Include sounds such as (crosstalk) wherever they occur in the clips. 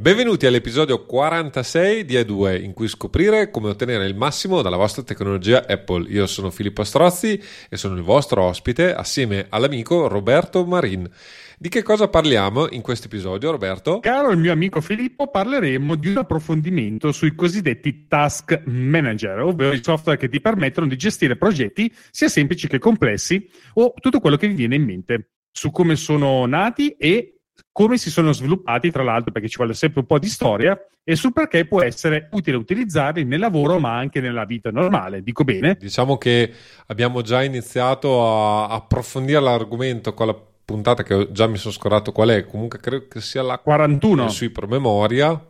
Benvenuti all'episodio 46 di E2 in cui scoprire come ottenere il massimo dalla vostra tecnologia Apple. Io sono Filippo Strozzi e sono il vostro ospite assieme all'amico Roberto Marin. Di che cosa parliamo in questo episodio, Roberto? Caro il mio amico Filippo, parleremo di un approfondimento sui cosiddetti task manager, ovvero i software che ti permettono di gestire progetti sia semplici che complessi o tutto quello che vi viene in mente, su come sono nati e come si sono sviluppati, tra l'altro, perché ci vuole sempre un po' di storia, e sul perché può essere utile utilizzarli nel lavoro, ma anche nella vita normale. Dico bene? Diciamo che abbiamo già iniziato a approfondire l'argomento con la puntata che già mi sono scordato qual è, comunque credo che sia la 41 sui promemoria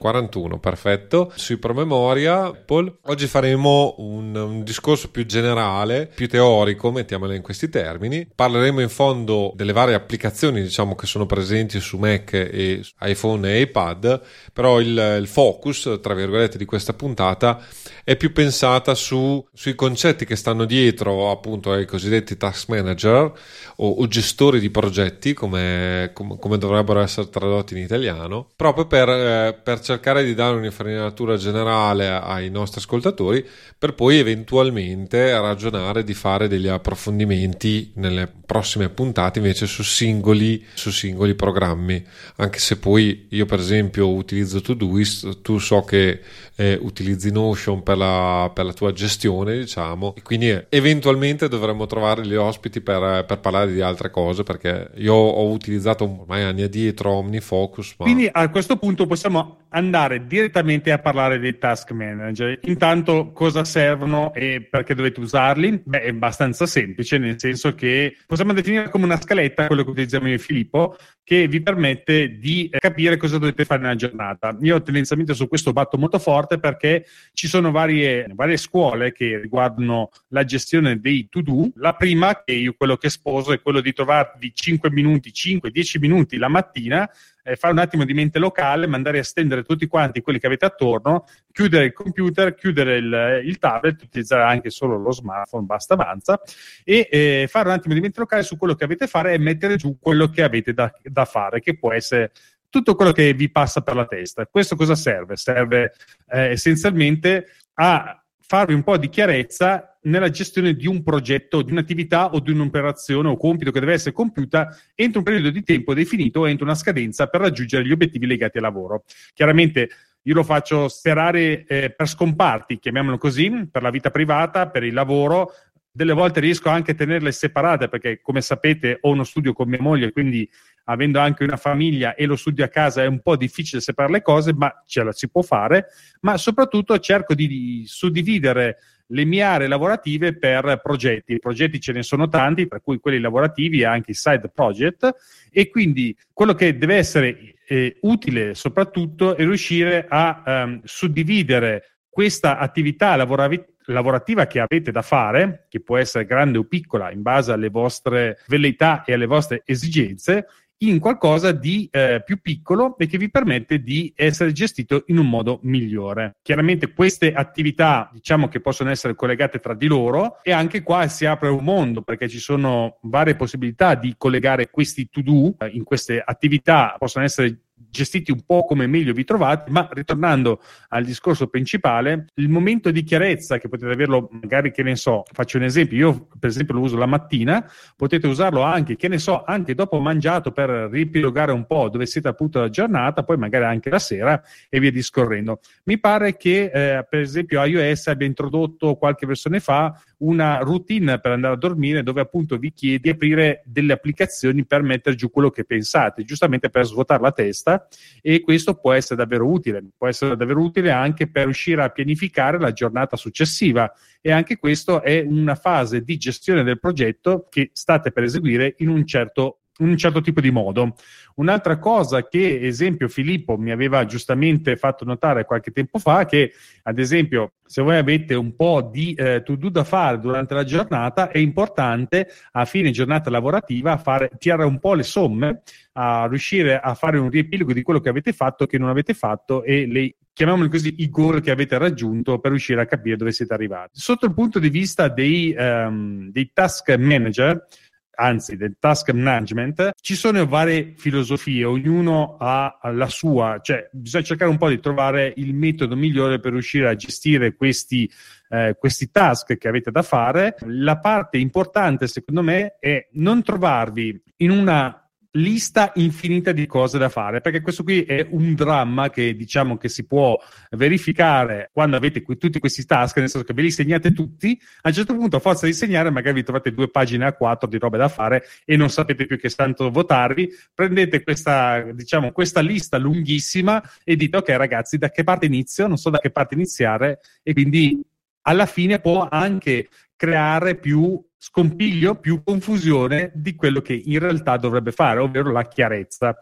41, perfetto. Sui promemoria Apple. Oggi faremo un, un, discorso più generale, più teorico, mettiamola in questi termini. Parleremo in fondo delle varie applicazioni, diciamo, che sono presenti su Mac e iPhone e iPad, però il, il focus, tra virgolette, di questa puntata è più pensata su, sui concetti che stanno dietro appunto ai cosiddetti task manager o, o gestori di progetti, come, come, come, dovrebbero essere tradotti in italiano, proprio per, eh, per cercare di dare un'infarinatura generale ai nostri ascoltatori per poi eventualmente ragionare di fare degli approfondimenti nelle prossime puntate invece su singoli, su singoli programmi. Anche se poi io per esempio utilizzo Todoist tu so che eh, utilizzi Notion per la, per la, tua gestione diciamo. E quindi eh, eventualmente dovremmo trovare gli ospiti per, per, parlare di altre cose perché io ho utilizzato ormai anni addietro OmniFocus ma... quindi a questo punto possiamo andare direttamente a parlare dei task manager. Intanto cosa servono e perché dovete usarli? Beh, è abbastanza semplice, nel senso che possiamo definire come una scaletta, quello che utilizziamo io e Filippo, che vi permette di capire cosa dovete fare nella giornata. Io tendenzialmente su questo batto molto forte perché ci sono varie, varie scuole che riguardano la gestione dei to-do. La prima, che io quello che sposo, è quello di trovarvi 5 minuti, 5-10 minuti la mattina eh, fare un attimo di mente locale, mandare a stendere tutti quanti quelli che avete attorno, chiudere il computer, chiudere il, il tablet, utilizzare anche solo lo smartphone, basta avanza, e eh, fare un attimo di mente locale su quello che avete a fare e mettere giù quello che avete da, da fare, che può essere tutto quello che vi passa per la testa. Questo cosa serve? Serve eh, essenzialmente a farvi un po' di chiarezza nella gestione di un progetto, di un'attività o di un'operazione o compito che deve essere compiuta entro un periodo di tempo definito o entro una scadenza per raggiungere gli obiettivi legati al lavoro. Chiaramente io lo faccio sperare eh, per scomparti, chiamiamolo così, per la vita privata, per il lavoro, delle volte riesco anche a tenerle separate perché come sapete ho uno studio con mia moglie quindi avendo anche una famiglia e lo studio a casa è un po' difficile separare le cose ma ce la si può fare ma soprattutto cerco di suddividere le mie aree lavorative per progetti. I progetti ce ne sono tanti, tra cui quelli lavorativi e anche i side project, e quindi quello che deve essere eh, utile soprattutto è riuscire a um, suddividere questa attività lavorativa che avete da fare, che può essere grande o piccola in base alle vostre velleità e alle vostre esigenze, in qualcosa di eh, più piccolo e che vi permette di essere gestito in un modo migliore. Chiaramente queste attività diciamo che possono essere collegate tra di loro e anche qua si apre un mondo perché ci sono varie possibilità di collegare questi to do eh, in queste attività, possono essere gestiti un po' come meglio vi trovate, ma ritornando al discorso principale, il momento di chiarezza che potete averlo, magari che ne so, faccio un esempio, io per esempio lo uso la mattina, potete usarlo anche, che ne so, anche dopo mangiato per riepilogare un po' dove siete appunto la giornata, poi magari anche la sera e via discorrendo. Mi pare che eh, per esempio iOS abbia introdotto qualche versione fa una routine per andare a dormire dove appunto vi chiede di aprire delle applicazioni per mettere giù quello che pensate, giustamente per svuotare la testa e questo può essere davvero utile, può essere davvero utile anche per riuscire a pianificare la giornata successiva e anche questo è una fase di gestione del progetto che state per eseguire in un certo un certo tipo di modo. Un'altra cosa che, esempio, Filippo mi aveva giustamente fatto notare qualche tempo fa, che ad esempio, se voi avete un po' di eh, to-do da fare durante la giornata, è importante a fine giornata lavorativa fare, tirare un po' le somme, a riuscire a fare un riepilogo di quello che avete fatto, che non avete fatto e le chiamiamoli così, i goal che avete raggiunto per riuscire a capire dove siete arrivati. Sotto il punto di vista dei, um, dei task manager, anzi del task management, ci sono varie filosofie, ognuno ha la sua, cioè bisogna cercare un po' di trovare il metodo migliore per riuscire a gestire questi, eh, questi task che avete da fare. La parte importante, secondo me, è non trovarvi in una lista infinita di cose da fare, perché questo qui è un dramma che diciamo che si può verificare quando avete qui, tutti questi task, nel senso che ve li segnate tutti, a un certo punto a forza di segnare magari vi trovate due pagine a quattro di robe da fare e non sapete più che tanto votarvi, prendete questa, diciamo, questa lista lunghissima e dite ok ragazzi da che parte inizio, non so da che parte iniziare. E quindi alla fine può anche creare più scompiglio, più confusione di quello che in realtà dovrebbe fare, ovvero la chiarezza.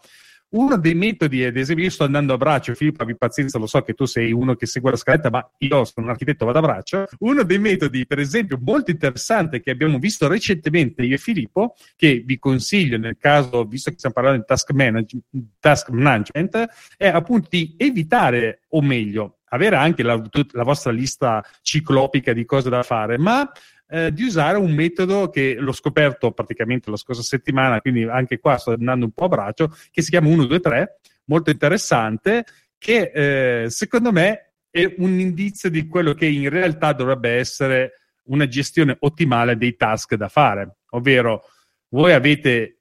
Uno dei metodi, ad esempio, io sto andando a braccio, Filippo, abbi pazienza, lo so che tu sei uno che segue la scaletta, ma io sono un architetto, vado a braccio. Uno dei metodi, per esempio, molto interessante che abbiamo visto recentemente io e Filippo, che vi consiglio nel caso, visto che stiamo parlando di task, manage- task management, è appunto di evitare, o meglio, avere anche la, la vostra lista ciclopica di cose da fare, ma eh, di usare un metodo che l'ho scoperto praticamente la scorsa settimana, quindi anche qua sto andando un po' a braccio, che si chiama 1, 2, 3, molto interessante, che eh, secondo me è un indizio di quello che in realtà dovrebbe essere una gestione ottimale dei task da fare, ovvero voi avete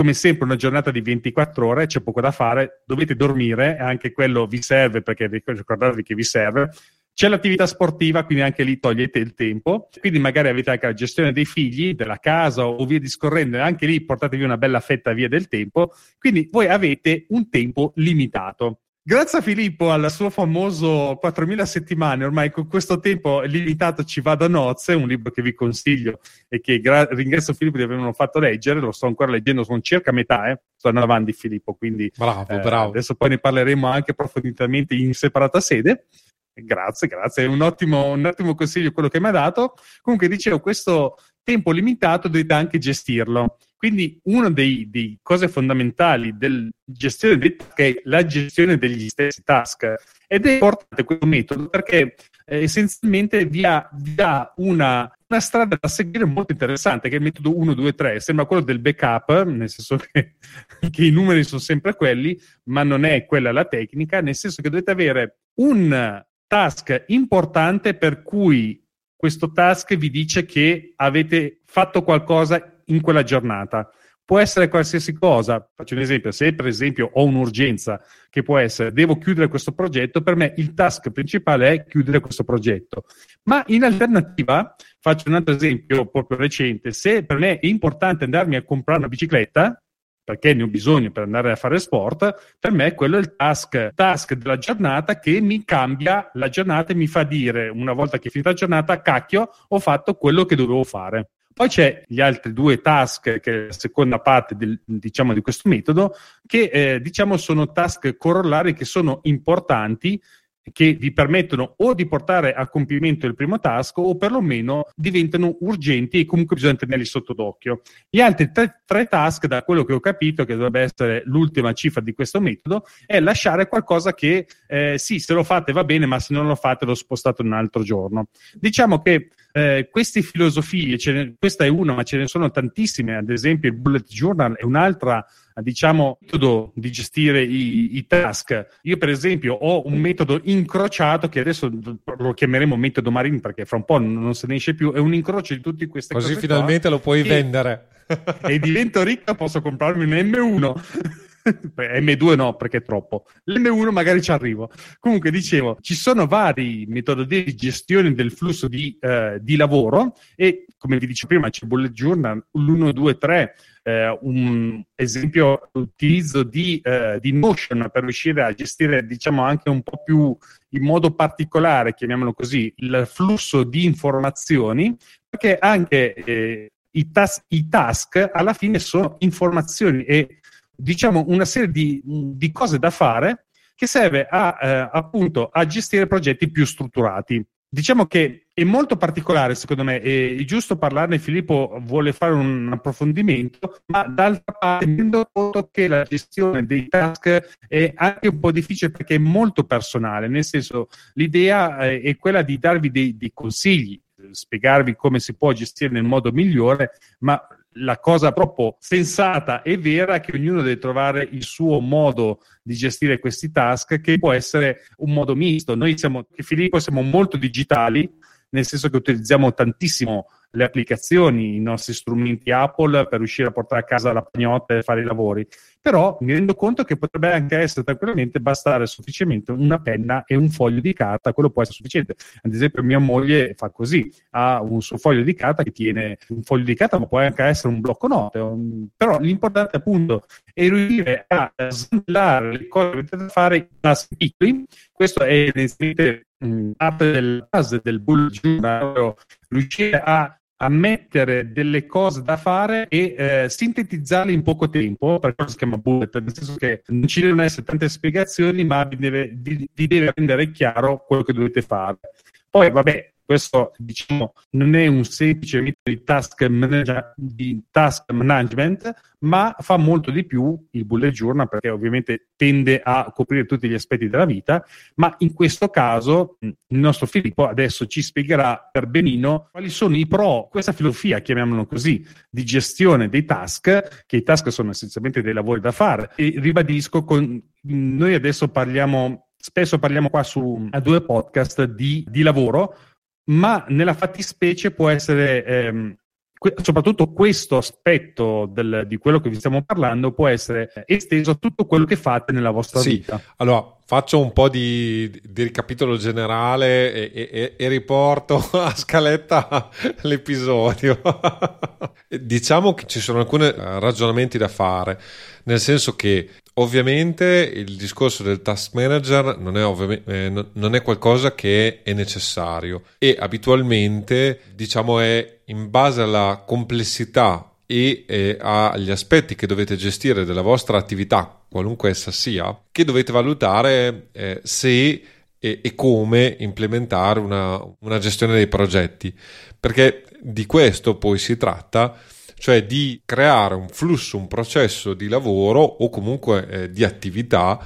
come sempre una giornata di 24 ore, c'è poco da fare, dovete dormire, anche quello vi serve perché ricordatevi che vi serve, c'è l'attività sportiva, quindi anche lì togliete il tempo. Quindi magari avete anche la gestione dei figli, della casa o via discorrendo, e anche lì portatevi una bella fetta via del tempo. Quindi voi avete un tempo limitato. Grazie a Filippo al suo famoso 4.000 settimane, ormai con questo tempo limitato ci va da nozze, un libro che vi consiglio e che gra- ringrazio Filippo di avermelo fatto leggere, lo sto ancora leggendo, sono circa metà, eh. sto andando avanti Filippo, quindi bravo, eh, bravo. adesso poi ne parleremo anche approfonditamente in separata sede. Grazie, grazie, è un ottimo, un ottimo consiglio quello che mi ha dato. Comunque dicevo, questo tempo limitato dovete anche gestirlo. Quindi una delle cose fondamentali della gestione dei task è la gestione degli stessi task. Ed è importante questo metodo perché eh, essenzialmente vi ha, vi ha una, una, strada da seguire molto interessante, che è il metodo 1, 2, 3. Sembra quello del backup, nel senso che, (laughs) che i numeri sono sempre quelli, ma non è quella la tecnica, nel senso che dovete avere un task importante per cui questo task vi dice che avete fatto qualcosa in quella giornata. Può essere qualsiasi cosa. Faccio un esempio: se per esempio ho un'urgenza che può essere devo chiudere questo progetto, per me il task principale è chiudere questo progetto. Ma in alternativa, faccio un altro esempio proprio recente: se per me è importante andarmi a comprare una bicicletta, perché ne ho bisogno per andare a fare sport, per me quello è il task, task della giornata che mi cambia la giornata e mi fa dire una volta che è finita la giornata, cacchio, ho fatto quello che dovevo fare. Poi c'è gli altri due task, che è la seconda parte del, diciamo, di questo metodo, che eh, diciamo sono task corollari che sono importanti che vi permettono o di portare a compimento il primo task o perlomeno diventano urgenti e comunque bisogna tenerli sotto d'occhio. Gli altri tre, tre, task, da quello che ho capito, che dovrebbe essere l'ultima cifra di questo metodo, è lasciare qualcosa che eh, sì, se lo fate va bene, ma se non lo fate lo spostate un altro giorno. Diciamo che eh, queste filosofie, ne, questa è una, ma ce ne sono tantissime, ad esempio il bullet journal è un'altra diciamo, metodo di gestire i, i, task. Io, per esempio, ho un metodo incrociato che adesso lo chiameremo metodo Marin perché fra un po' non se ne esce più. È un incrocio di tutte queste Così cose. Così finalmente qua, lo puoi e, vendere. e divento ricca, posso comprarmi un M1. M2 no, perché è troppo. L'M1 magari ci arrivo. Comunque, dicevo, ci sono vari metodi di gestione del flusso di, eh, di lavoro e, come vi dicevo prima, c'è Bullet Journal, l'1, 2, 3, eh, un esempio l'utilizzo di, eh, di, Notion per riuscire a gestire diciamo anche un po' più in modo particolare, chiamiamolo così, il flusso di informazioni, perché anche eh, i, tas- i, task alla fine sono informazioni e diciamo una serie di, di cose da fare che serve a, eh, appunto a gestire progetti più strutturati. Diciamo che è molto particolare, secondo me, è giusto parlarne. Filippo vuole fare un approfondimento, ma d'altra parte mi rendo conto che la gestione dei task è anche un po' difficile perché è molto personale, nel senso l'idea eh, è quella di darvi dei, dei consigli, spiegarvi come si può gestire nel modo migliore, ma la cosa proprio sensata e vera è che ognuno deve trovare il suo modo di gestire questi task, che può essere un modo misto. Noi siamo, Filippo, siamo molto digitali, nel senso che utilizziamo tantissimo le applicazioni, i nostri strumenti Apple per riuscire a portare a casa la pagnotta e fare i lavori. Però mi rendo conto che potrebbe anche essere tranquillamente bastare sufficientemente una penna e un foglio di carta, quello può essere sufficiente. Ad esempio, mia moglie fa così: ha un suo foglio di carta che tiene un foglio di carta, ma può anche essere un blocco note. Un... Però l'importante appunto è riuscire a smellare le cose che dovete fare in passi piccoli. Questo è evidentemente parte del base del bullet journal, riuscire a a mettere delle cose da fare e eh, sintetizzarle in poco tempo, per cosa si chiama bullet, nel senso che non ci devono essere tante spiegazioni, ma vi deve, vi, vi deve rendere chiaro quello che dovete fare. Poi, vabbè, questo diciamo non è un semplice mito di task, manage- di task management, ma fa molto di più il bullet journal perché ovviamente tende a coprire tutti gli aspetti della vita, ma in questo caso il nostro Filippo adesso ci spiegherà per benino quali sono i pro, questa filosofia, chiamiamolo così, di gestione dei task, che i task sono essenzialmente dei lavori da fare. E ribadisco, con, noi adesso parliamo spesso parliamo qua su a due podcast di, di lavoro, ma nella fattispecie può essere ehm, que- soprattutto questo aspetto del, di quello che vi stiamo parlando può essere esteso a tutto quello che fate nella vostra sì. vita. Allora, faccio un po' di, di ricapitolo generale e, e, e, riporto (laughs) a scaletta l'episodio. (laughs) diciamo che ci sono alcuni ragionamenti da fare, nel senso che Ovviamente il discorso del task manager non è, eh, non è, qualcosa che è necessario e abitualmente diciamo è in base alla complessità e eh, agli aspetti che dovete gestire della vostra attività, qualunque essa sia, che dovete valutare eh, se e, e, come implementare una, una gestione dei progetti, perché di questo poi si tratta cioè di creare un flusso, un processo di lavoro o comunque eh, di attività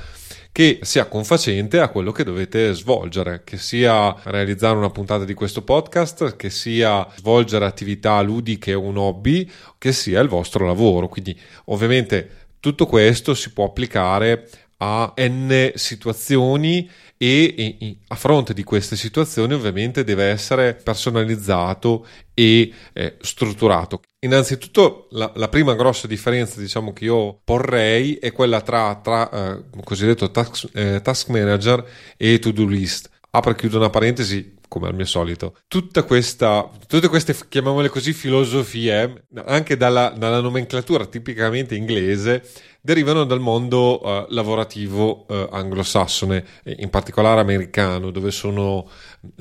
che sia confacente a quello che dovete svolgere, che sia realizzare una puntata di questo podcast, che sia svolgere attività ludiche o un hobby, che sia il vostro lavoro. Quindi ovviamente tutto questo si può applicare a n situazioni e, a fronte di queste situazioni ovviamente deve essere personalizzato e eh, strutturato. Innanzitutto la, la, prima grossa differenza diciamo che io porrei è quella tra, tra eh, cosiddetto task, eh, task manager e to-do list. Apro e chiudo una parentesi, come al mio solito. Tutta questa, tutte queste, chiamiamole così, filosofie, anche dalla, dalla nomenclatura tipicamente inglese, derivano dal mondo uh, lavorativo uh, anglosassone, in particolare americano, dove sono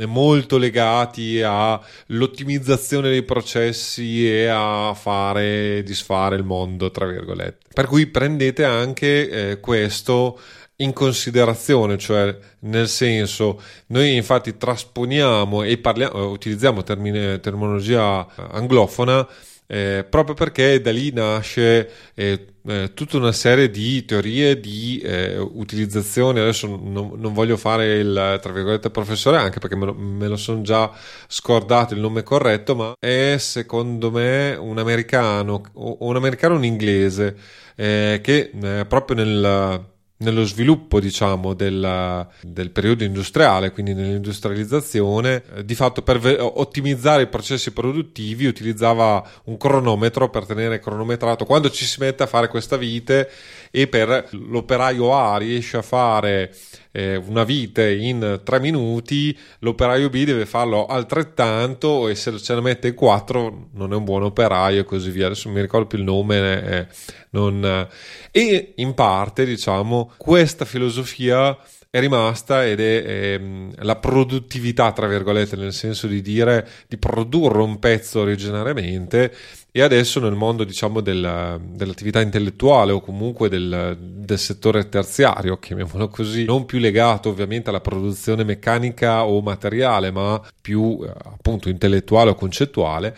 molto legati all'ottimizzazione dei processi e a fare disfare il mondo, tra virgolette. Per cui prendete anche eh, questo in considerazione, cioè nel senso noi infatti trasponiamo e parliamo, utilizziamo termine, terminologia anglofona eh, proprio perché da lì nasce eh, eh, tutta una serie di teorie di eh, utilizzazione. Adesso non, non, voglio fare il tra virgolette professore, anche perché me lo, lo sono già scordato il nome corretto, ma è secondo me un americano o un americano un inglese eh, che eh, proprio nel nello sviluppo diciamo del, del, periodo industriale, quindi nell'industrializzazione, eh, di fatto per ve- ottimizzare i processi produttivi utilizzava un cronometro per tenere cronometrato. Quando ci si mette a fare questa vite e per l'operaio A riesce a fare eh, una vite in tre minuti, l'operaio B deve farlo altrettanto e se ce ne mette quattro non è un buon operaio e così via. Adesso mi ricordo più il nome. Eh, non... E in parte, diciamo, questa filosofia è rimasta ed è, è, la produttività, tra virgolette, nel senso di dire di produrre un pezzo originariamente e adesso nel mondo diciamo del, dell'attività intellettuale o comunque del, del, settore terziario, chiamiamolo così, non più legato ovviamente alla produzione meccanica o materiale, ma più eh, appunto intellettuale o concettuale,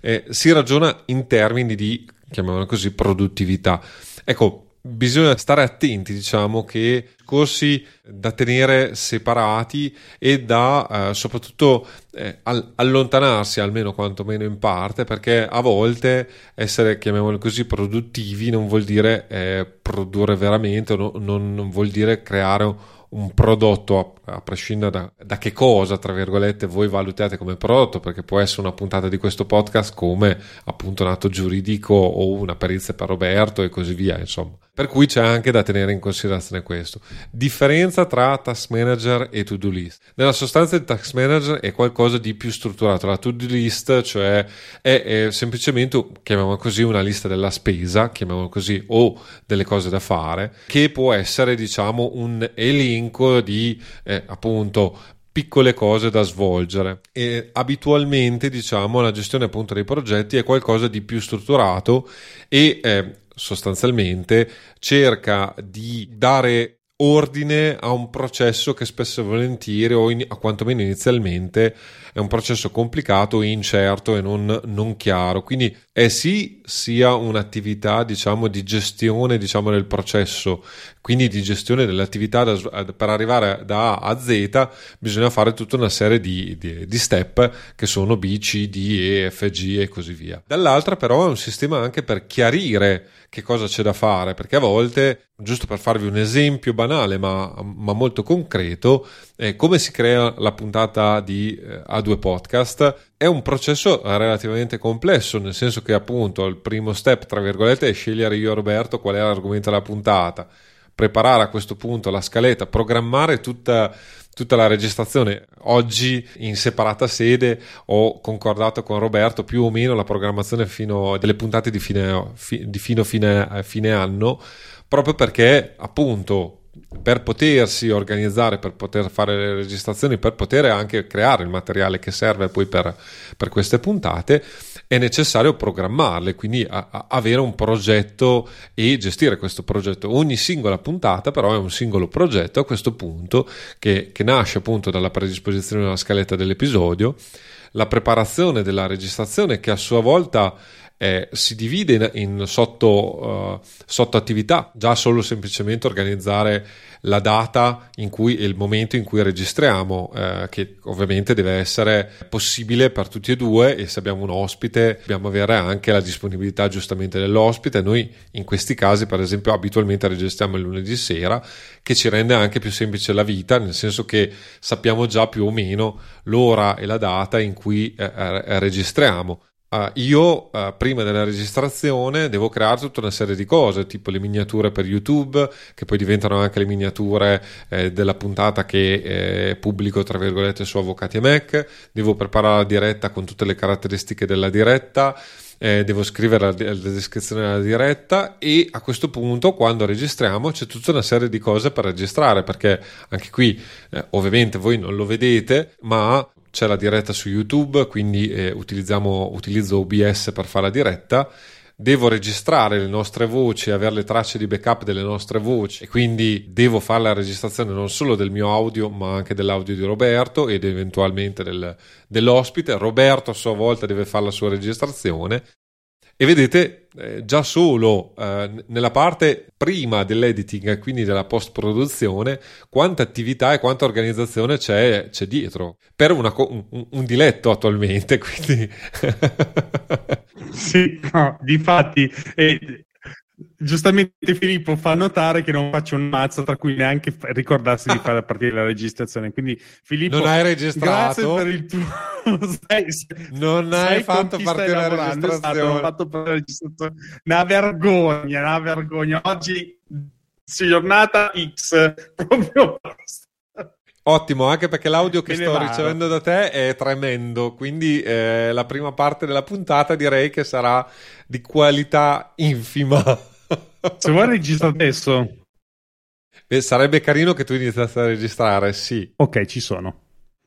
eh, si ragiona in termini di, chiamiamolo così, produttività. Ecco, bisogna stare attenti, diciamo, che corsi da tenere separati e da eh, soprattutto eh, allontanarsi almeno quantomeno in parte, perché a volte essere, chiamiamolo così, produttivi non vuol dire eh, produrre veramente, no, non, non vuol dire creare un prodotto, a, a prescindere da, da, che cosa, tra virgolette, voi valutate come prodotto, perché può essere una puntata di questo podcast come appunto un atto giuridico o una perizia per Roberto e così via, insomma. Per cui c'è anche da tenere in considerazione questo. Differenza tra task manager e to-do list. Nella sostanza il task manager è qualcosa di più strutturato, la to-do list cioè è, è semplicemente, chiamiamola così, una lista della spesa, chiamiamola così, o delle cose da fare, che può essere diciamo un elenco di eh, appunto piccole cose da svolgere e abitualmente diciamo la gestione appunto dei progetti è qualcosa di più strutturato e eh, sostanzialmente cerca di dare ordine a un processo che spesso e volentieri, o in, a quantomeno inizialmente, è un processo complicato, incerto e non, non chiaro. Quindi è sì sia un'attività diciamo, di gestione diciamo, del processo, quindi di gestione dell'attività da, per arrivare da A a Z bisogna fare tutta una serie di, di, di step che sono B, C, D, E, F, G e così via. Dall'altra però è un sistema anche per chiarire che cosa c'è da fare, perché a volte, giusto per farvi un esempio banale ma, ma molto concreto, eh, come si crea la puntata di eh, A2 Podcast è un processo relativamente complesso, nel senso che appunto il primo step, tra virgolette, è scegliere io Roberto qual è l'argomento della puntata, preparare a questo punto la scaletta, programmare tutta tutta la registrazione. Oggi in separata sede ho concordato con Roberto più o meno la programmazione fino delle puntate di fine, fi, di fino fine, fine anno, proprio perché appunto per potersi organizzare, per poter fare le registrazioni, per poter anche creare il materiale che serve poi per, per queste puntate, è necessario programmarle, quindi a, a avere un progetto e gestire questo progetto. Ogni singola puntata però è un singolo progetto a questo punto che, che nasce appunto dalla predisposizione della scaletta dell'episodio, la preparazione della registrazione che a sua volta eh, si divide in, in sotto, uh, sotto, attività, già solo semplicemente organizzare la data in cui il momento in cui registriamo, eh, che ovviamente deve essere possibile per tutti e due e se abbiamo un ospite dobbiamo avere anche la disponibilità giustamente dell'ospite. Noi in questi casi, per esempio, abitualmente registriamo il lunedì sera, che ci rende anche più semplice la vita, nel senso che sappiamo già più o meno l'ora e la data in cui eh, eh registriamo. Uh, io uh, prima della registrazione devo creare tutta una serie di cose, tipo le miniature per YouTube, che poi diventano anche le miniature eh, della puntata che eh, pubblico tra virgolette su Avvocati e Mac, devo preparare la diretta con tutte le caratteristiche della diretta, eh, devo scrivere la, la, descrizione della diretta e a questo punto quando registriamo c'è tutta una serie di cose per registrare perché anche qui eh, ovviamente voi non lo vedete ma c'è la diretta su YouTube, quindi eh, utilizzo OBS per fare la diretta. Devo registrare le nostre voci, avere le tracce di backup delle nostre voci e quindi devo fare la registrazione non solo del mio audio ma anche dell'audio di Roberto ed eventualmente del, dell'ospite. Roberto a sua volta deve fare la sua registrazione e vedete eh, già solo eh, nella parte prima dell'editing, quindi della post produzione, quanta attività e quanta organizzazione c'è, c'è dietro per una, un, un, diletto attualmente. (laughs) Quindi... sì, no, difatti, eh, Giustamente Filippo fa notare che non faccio un mazzo tra cui neanche ricordarsi di (laughs) fare partire la registrazione. Quindi Filippo, non hai registrato? Grazie per il tuo (laughs) sai, non hai fatto partire la registrazione. Fatto per la registrazione. Una vergogna, una vergogna. Oggi giornata X (laughs) proprio Ottimo, anche perché l'audio che sto ricevendo da te è tremendo, quindi eh, la prima parte della puntata direi che sarà di qualità infima. Se vuoi registrare adesso. Beh, sarebbe carino che tu iniziassi a registrare, sì. Ok, ci sono.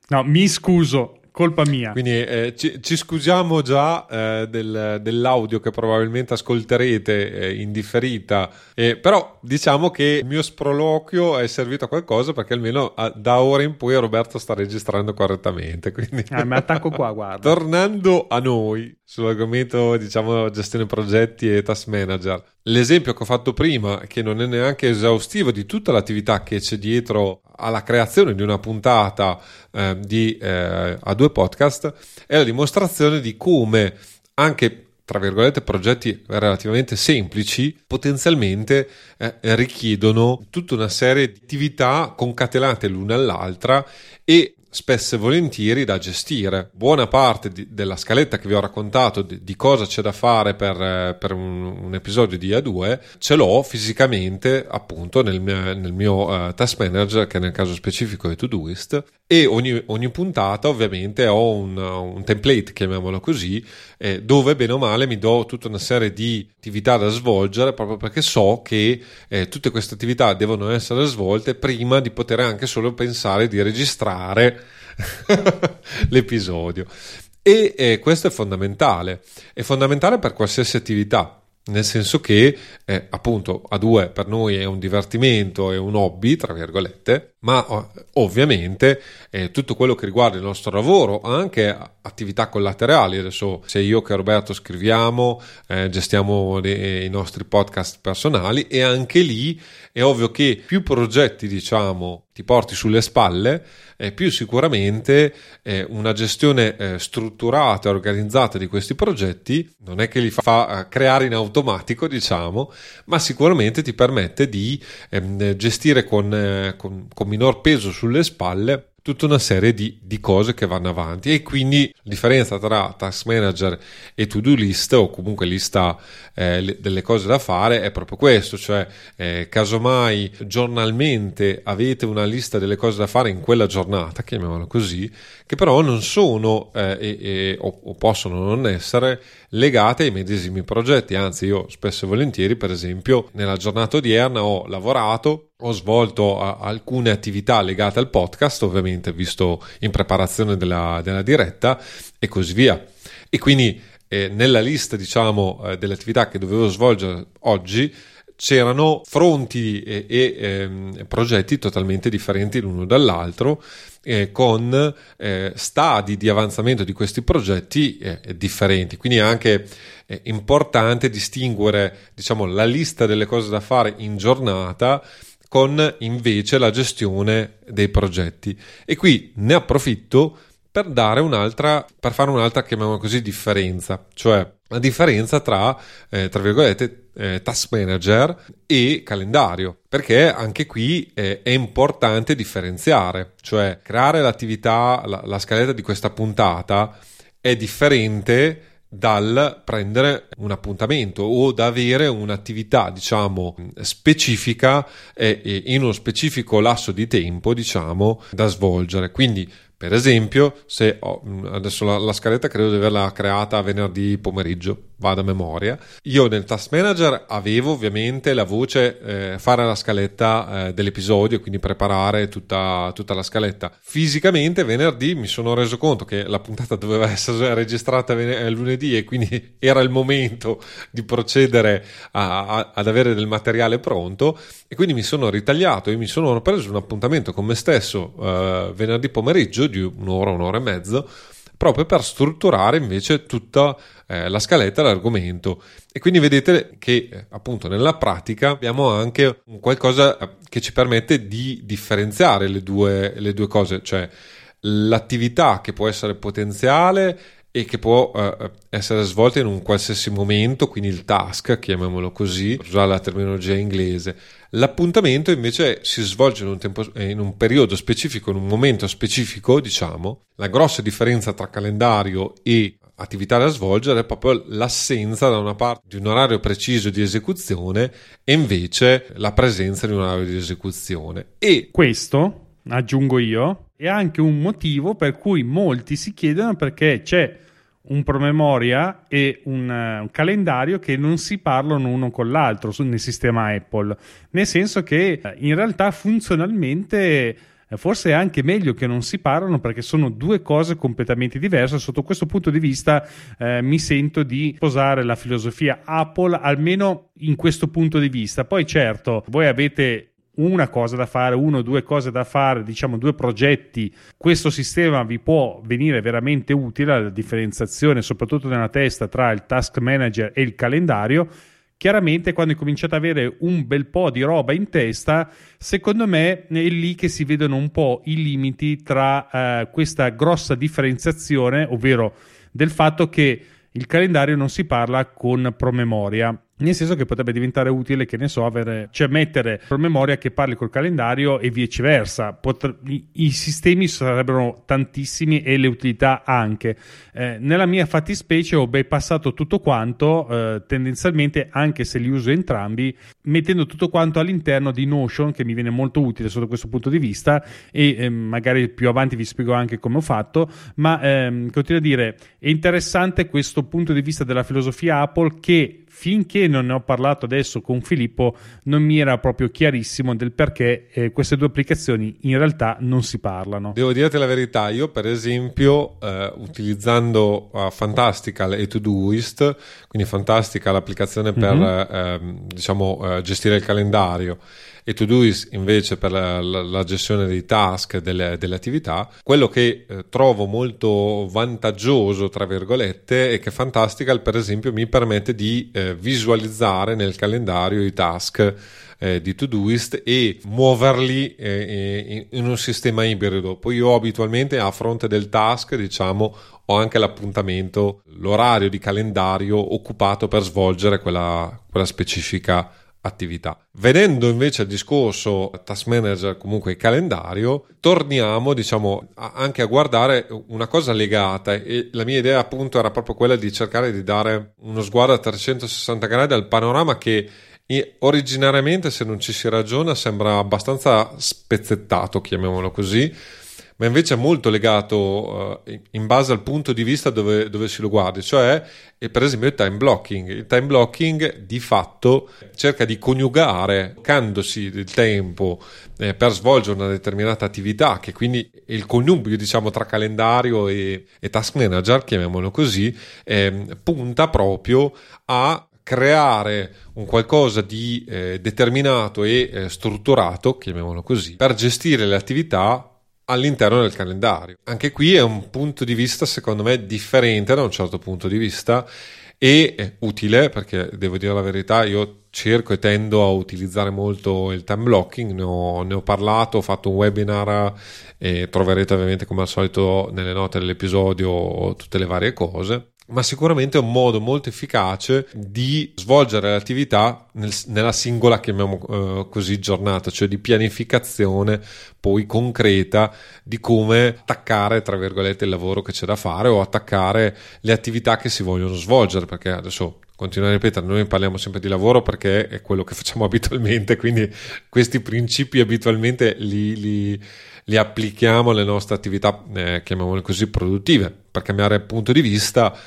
No, mi scuso, colpa mia. Quindi eh, ci, ci, scusiamo già eh, del, dell'audio che probabilmente ascolterete eh, in differita, però diciamo che il mio sproloquio è servito a qualcosa perché almeno a, da ora in poi Roberto sta registrando correttamente. Quindi... Ah, mi attacco qua, guarda. (laughs) Tornando a noi. Sull'argomento diciamo gestione progetti e task manager. L'esempio che ho fatto prima, che non è neanche esaustivo di tutta l'attività che c'è dietro alla creazione di una puntata eh, di eh, a due podcast, è la dimostrazione di come anche tra virgolette progetti relativamente semplici potenzialmente eh, richiedono tutta una serie di attività concatenate l'una all'altra e spesso e volentieri da gestire. Buona parte di, della scaletta che vi ho raccontato di, di cosa c'è da fare per, eh, per un, un, episodio di A2 ce l'ho fisicamente appunto nel nel mio uh, task manager che nel caso specifico è Todoist e ogni, ogni puntata ovviamente ho un, un template, chiamiamolo così, eh, dove bene o male mi do tutta una serie di attività da svolgere proprio perché so che eh, tutte queste attività devono essere svolte prima di poter anche solo pensare di registrare (laughs) l'episodio. E eh, questo è fondamentale, è fondamentale per qualsiasi attività nel senso che eh, appunto a due per noi è un divertimento, è un hobby, tra virgolette, ma ovviamente eh, tutto quello che riguarda il nostro lavoro, anche attività collaterali, adesso se io che Roberto scriviamo, eh, gestiamo le, i nostri podcast personali e anche lì è ovvio che più progetti diciamo ti porti sulle spalle, eh, più sicuramente eh, una gestione eh, strutturata e organizzata di questi progetti non è che li fa eh, creare in automatico, diciamo, ma sicuramente ti permette di ehm, gestire con, eh, con, con minor peso sulle spalle tutta una serie di, di, cose che vanno avanti e quindi la differenza tra task manager e to do list o comunque lista eh, delle cose da fare è proprio questo cioè eh, casomai giornalmente avete una lista delle cose da fare in quella giornata chiamiamola così che però non sono eh, e, e, o, o possono non essere legate ai medesimi progetti. Anzi io spesso e volentieri per esempio nella giornata odierna ho lavorato ho svolto alcune attività legate al podcast, ovviamente visto in preparazione della, della diretta e così via. E quindi eh, nella lista, diciamo, eh, delle attività che dovevo svolgere oggi c'erano fronti e, e eh, progetti totalmente differenti l'uno dall'altro, eh, con eh, stadi di avanzamento di questi progetti eh, differenti. Quindi è anche eh, importante distinguere diciamo, la lista delle cose da fare in giornata con invece la gestione dei progetti. E qui ne approfitto per dare un'altra, per fare un'altra, chiamiamola così, differenza, cioè la differenza tra, eh, tra virgolette, eh, task manager e calendario, perché anche qui eh, è importante differenziare, cioè creare l'attività, la, la scaletta di questa puntata è differente dal prendere un appuntamento o da avere un'attività diciamo specifica e, e in uno specifico lasso di tempo diciamo da svolgere. Quindi per esempio, se ho, adesso la, la, scaletta credo di averla creata venerdì pomeriggio, vado a memoria. Io nel Task Manager avevo ovviamente la voce eh, fare la scaletta eh, dell'episodio, quindi preparare tutta, tutta, la scaletta. Fisicamente venerdì mi sono reso conto che la puntata doveva essere registrata ven- eh, lunedì e quindi (laughs) era il momento di procedere a, a, ad avere del materiale pronto e quindi mi sono ritagliato e mi sono preso un appuntamento con me stesso eh, venerdì pomeriggio di un'ora, un'ora e mezzo, proprio per strutturare invece tutta eh, la scaletta, l'argomento. E quindi vedete che eh, appunto nella pratica abbiamo anche qualcosa eh, che ci permette di differenziare le due, le due cose, cioè l'attività che può essere potenziale e che può uh, essere svolta in un qualsiasi momento, quindi il task, chiamiamolo così, usare la terminologia inglese. L'appuntamento invece si svolge in un, tempo, in un periodo specifico, in un momento specifico, diciamo. La grossa differenza tra calendario e attività da svolgere è proprio l'assenza da una parte di un orario preciso di esecuzione e invece la presenza di un orario di esecuzione. E questo, aggiungo io, è anche un motivo per cui molti si chiedono perché c'è un promemoria e un, uh, un, calendario che non si parlano uno con l'altro nel sistema Apple, nel senso che eh, in realtà funzionalmente eh, forse è anche meglio che non si parlano perché sono due cose completamente diverse. Sotto questo punto di vista eh, mi sento di sposare la filosofia Apple almeno in questo punto di vista. Poi certo, voi avete una cosa da fare, uno o due cose da fare, diciamo due progetti, questo sistema vi può venire veramente utile la differenziazione, soprattutto nella testa tra il task manager e il calendario. Chiaramente, quando cominciate ad avere un bel po' di roba in testa, secondo me è lì che si vedono un po' i limiti tra eh, questa grossa differenziazione, ovvero del fatto che il calendario non si parla con promemoria nel senso che potrebbe diventare utile, che ne so, avere, cioè mettere promemoria che parli col calendario e viceversa. Potre, i, i, sistemi sarebbero tantissimi e le utilità anche. Eh, nella mia fattispecie ho bypassato tutto quanto, eh, tendenzialmente, anche se li uso entrambi, mettendo tutto quanto all'interno di Notion, che mi viene molto utile sotto questo punto di vista, e eh, magari più avanti vi spiego anche come ho fatto. Ma ehm, continuo a dire, è interessante questo punto di vista della filosofia Apple che finché non ne ho parlato adesso con Filippo non mi era proprio chiarissimo del perché eh, queste due applicazioni in realtà non si parlano. Devo dirti la verità, io per esempio eh, utilizzando uh, Fantastical e Todoist, quindi Fantastical l'applicazione per mm-hmm. eh, diciamo, gestire il calendario e Todoist invece per la, la, la gestione dei task, delle, delle attività, quello che eh, trovo molto vantaggioso, tra virgolette, è che Fantastical, per esempio, mi permette di eh, visualizzare nel calendario i task eh, di Todoist e muoverli eh, in un sistema ibrido. Poi io abitualmente a fronte del task, diciamo, ho anche l'appuntamento, l'orario di calendario occupato per svolgere quella, quella specifica. Venendo invece al discorso task manager, comunque calendario, torniamo diciamo anche a guardare una cosa legata e la mia idea appunto era proprio quella di cercare di dare uno sguardo a 360 gradi al panorama che originariamente se non ci si ragiona sembra abbastanza spezzettato, chiamiamolo così, ma invece è molto legato uh, in base al punto di vista dove, dove si lo guardi, cioè per esempio il time blocking. Il time blocking di fatto cerca di coniugare, candosi il tempo eh, per svolgere una determinata attività, che quindi è il connubio diciamo tra calendario e, e task manager, chiamiamolo così, eh, punta proprio a creare un qualcosa di eh, determinato e eh, strutturato, chiamiamolo così, per gestire le attività all'interno del calendario. Anche qui è un punto di vista secondo me differente da un certo punto di vista e utile perché devo dire la verità io cerco e tendo a utilizzare molto il time blocking ne ho, ne ho parlato ho fatto un webinar e troverete ovviamente come al solito nelle note dell'episodio tutte le varie cose ma sicuramente è un modo molto efficace di svolgere l'attività nel, nella singola, chiamiamo eh, così, giornata, cioè di pianificazione poi concreta di come attaccare, tra virgolette, il lavoro che c'è da fare o attaccare le attività che si vogliono svolgere, perché adesso continuo a ripetere, noi parliamo sempre di lavoro perché è quello che (laughs) facciamo abitualmente, quindi questi principi abitualmente li, li, li applichiamo alle nostre attività, eh, chiamiamole così, produttive. Per cambiare punto di vista,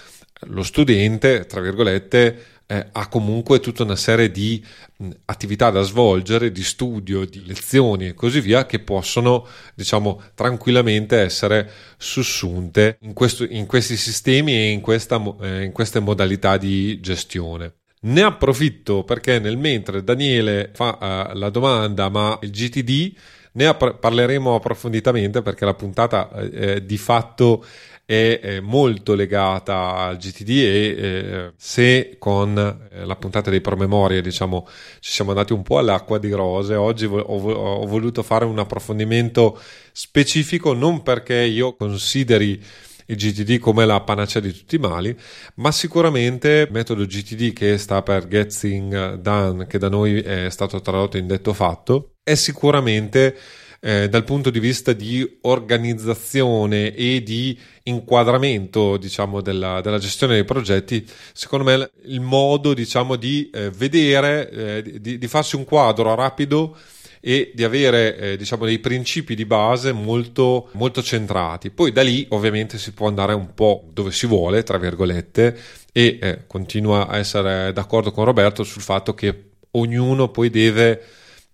lo studente, tra virgolette, eh, ha comunque tutta una serie di mh, attività da svolgere, di studio, di lezioni e così via, che possono, diciamo, tranquillamente essere sussunte in, questo, in questi sistemi e in, questa, eh, in queste modalità di gestione. Ne approfitto perché nel mentre Daniele fa uh, la domanda, ma il GTD ne parleremo approfonditamente perché la puntata eh, di fatto è, è molto legata al GTD e eh, se con eh, la puntata dei promemorie diciamo ci siamo andati un po' all'acqua di rose oggi ho, ho voluto fare un approfondimento specifico non perché io consideri il GTD come la panacea di tutti i mali, ma sicuramente il metodo GTD che sta per Getting Done, che da noi è stato tradotto in detto fatto, è sicuramente eh, dal punto di vista di organizzazione e di inquadramento diciamo, della, della, gestione dei progetti, secondo me il modo diciamo, di eh, vedere, eh, di, di, farsi un quadro rapido e di avere eh, diciamo, dei principi di base molto, molto centrati. Poi da lì ovviamente si può andare un po' dove si vuole, tra virgolette, e eh, continuo a essere d'accordo con Roberto sul fatto che ognuno poi deve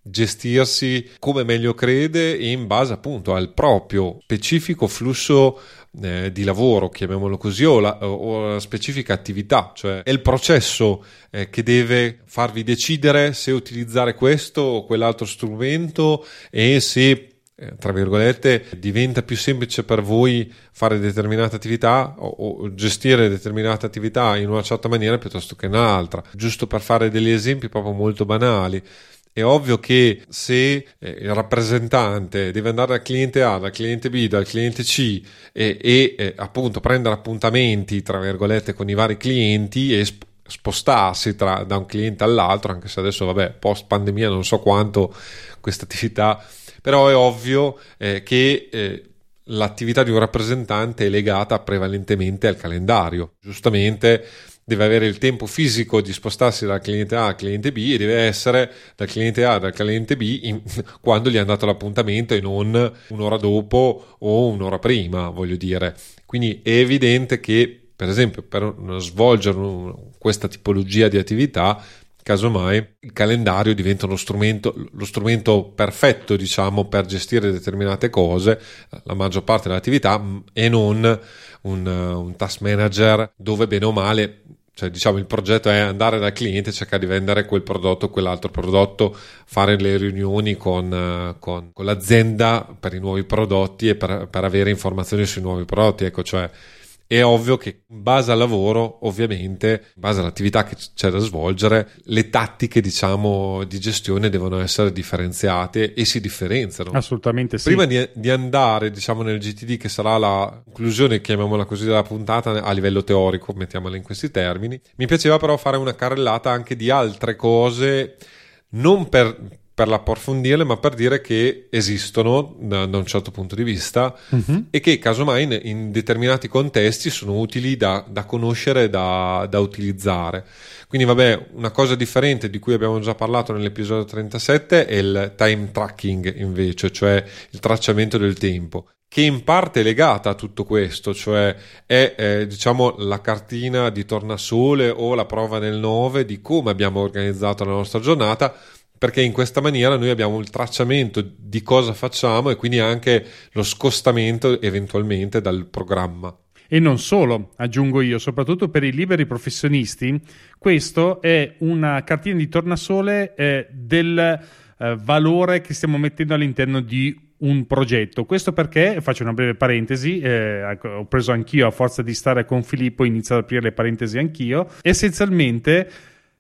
gestirsi come meglio crede in base appunto al proprio specifico flusso eh, di lavoro, chiamiamolo così, o la, o la, specifica attività, cioè è il processo eh, che deve farvi decidere se utilizzare questo o quell'altro strumento e se eh, tra virgolette, diventa più semplice per voi fare determinate attività o, o, gestire determinate attività in una certa maniera piuttosto che in un'altra. Giusto per fare degli esempi proprio molto banali. È ovvio che se eh, il rappresentante deve andare dal cliente A, dal cliente B, dal cliente C e, e eh, appunto prendere appuntamenti, tra virgolette, con i vari clienti e sp- spostarsi tra, da un cliente all'altro, anche se adesso, vabbè, post pandemia non so quanto questa attività, però è ovvio eh, che eh, l'attività di un rappresentante è legata prevalentemente al calendario. Giustamente deve avere il tempo fisico di spostarsi dal cliente A al cliente B e deve essere dal cliente A al cliente B in, (laughs) quando gli è andato l'appuntamento e non un'ora dopo o un'ora prima, voglio dire. Quindi è evidente che, per esempio, per svolgere questa tipologia di attività casomai il calendario diventa uno strumento, lo strumento perfetto, diciamo, per gestire determinate cose, la maggior parte dell'attività, e non un, un task manager dove bene o male cioè, diciamo, il progetto è andare dal cliente, cercare di vendere quel prodotto o quell'altro prodotto, fare le riunioni con, con, con, l'azienda per i nuovi prodotti e per, per avere informazioni sui nuovi prodotti. Ecco, cioè, è ovvio che in base al lavoro, ovviamente, in base all'attività che c'è da svolgere, le tattiche, diciamo, di gestione devono essere differenziate e si differenziano. Assolutamente sì. Prima di, di andare, diciamo, nel GTD, che sarà la conclusione, chiamiamola così, della puntata a livello teorico, mettiamola in questi termini, mi piaceva però fare una carrellata anche di altre cose, non per per l'approfondirle, ma per dire che esistono da, da un certo punto di vista uh-huh. e che casomai in, in, determinati contesti sono utili da, da conoscere e da, da, utilizzare. Quindi, vabbè, una cosa differente di cui abbiamo già parlato nell'episodio 37 è il time tracking, invece, cioè il tracciamento del tempo che in parte è legata a tutto questo, cioè è eh, diciamo la cartina di tornasole o la prova nel 9 di come abbiamo organizzato la nostra giornata perché in questa maniera noi abbiamo il tracciamento di cosa facciamo e quindi anche lo scostamento eventualmente dal programma. E non solo, aggiungo io, soprattutto per i liberi professionisti, questo è una cartina di tornasole eh, del eh, valore che stiamo mettendo all'interno di un progetto. Questo perché, faccio una breve parentesi, eh, ho preso anch'io a forza di stare con Filippo, inizio ad aprire le parentesi anch'io, essenzialmente